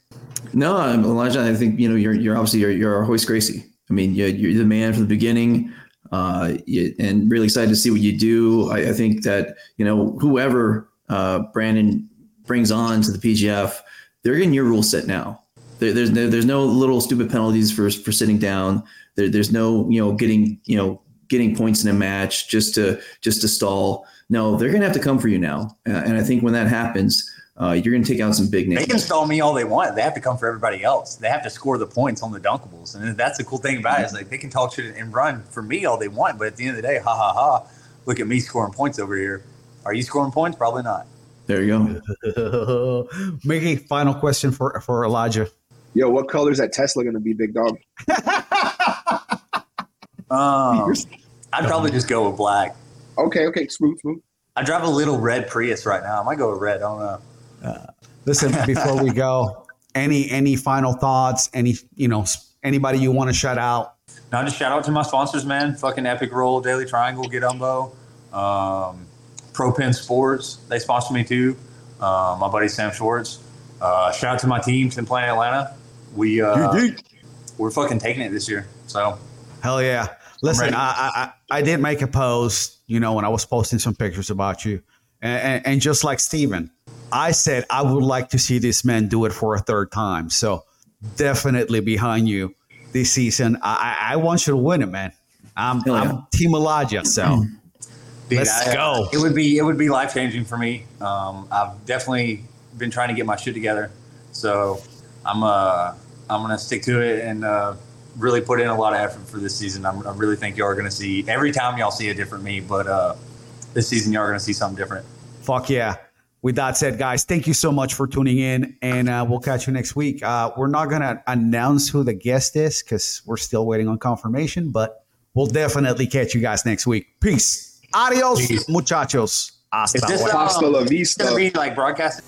[SPEAKER 2] No, Elijah, I think you know you're you're obviously you're, you're our Royce Gracie. I mean, you're, you're the man from the beginning, uh, and really excited to see what you do. I, I think that you know whoever uh, Brandon brings on to the PGF, they're getting your rule set now. There, there's no there's no little stupid penalties for for sitting down. There, there's no you know getting you know getting points in a match just to just to stall. No, they're gonna have to come for you now, uh, and I think when that happens, uh, you're gonna take out some big names.
[SPEAKER 7] They can stall me all they want. They have to come for everybody else. They have to score the points on the dunkables, and that's the cool thing about it. Is like they can talk shit and run for me all they want, but at the end of the day, ha ha ha! Look at me scoring points over here. Are you scoring points? Probably not.
[SPEAKER 2] There you go.
[SPEAKER 1] Make a final question for for Elijah.
[SPEAKER 4] Yo, what color is that Tesla going to be, big dog?
[SPEAKER 7] Um, I'd probably just go with black.
[SPEAKER 4] Okay, okay, smooth, smooth.
[SPEAKER 7] I drive a little red Prius right now. I might go with red. I don't know.
[SPEAKER 1] Listen, before we go, any any final thoughts? Any you know anybody you want to shout out?
[SPEAKER 7] Now, just shout out to my sponsors, man. Fucking Epic Roll, Daily Triangle, Get Umbo, um, ProPen Sports. They sponsor me too. Uh, my buddy Sam Schwartz. Uh, shout out to my team, Tim Planet Atlanta. We uh, we're fucking taking it this year. So
[SPEAKER 1] Hell yeah! Listen. I, I I I did make a post, you know, when I was posting some pictures about you, and, and, and just like Steven, I said I would like to see this man do it for a third time. So definitely behind you this season. I I, I want you to win it, man. I'm,
[SPEAKER 2] yeah.
[SPEAKER 1] I'm Team Elijah, so
[SPEAKER 7] Dude,
[SPEAKER 1] Let's
[SPEAKER 7] I-
[SPEAKER 1] go.
[SPEAKER 7] It would be it would be life changing for me. Um, I've definitely been trying to get my shit together, so I'm uh I'm gonna stick to it and uh, really put in a lot of effort for this season. I'm, I really think y'all are gonna see every time y'all see a different me, but uh, this season y'all are gonna see something different.
[SPEAKER 1] fuck yeah with that said, guys, thank you so much for tuning in, and uh, we'll catch you next week. Uh, we're not going to announce who the guest is because we're still waiting on confirmation, but we'll definitely catch you guys next week. Peace. Adios, muchachos. Hasta
[SPEAKER 7] is this
[SPEAKER 4] hasta la vista.
[SPEAKER 7] Going to be like broadcasting.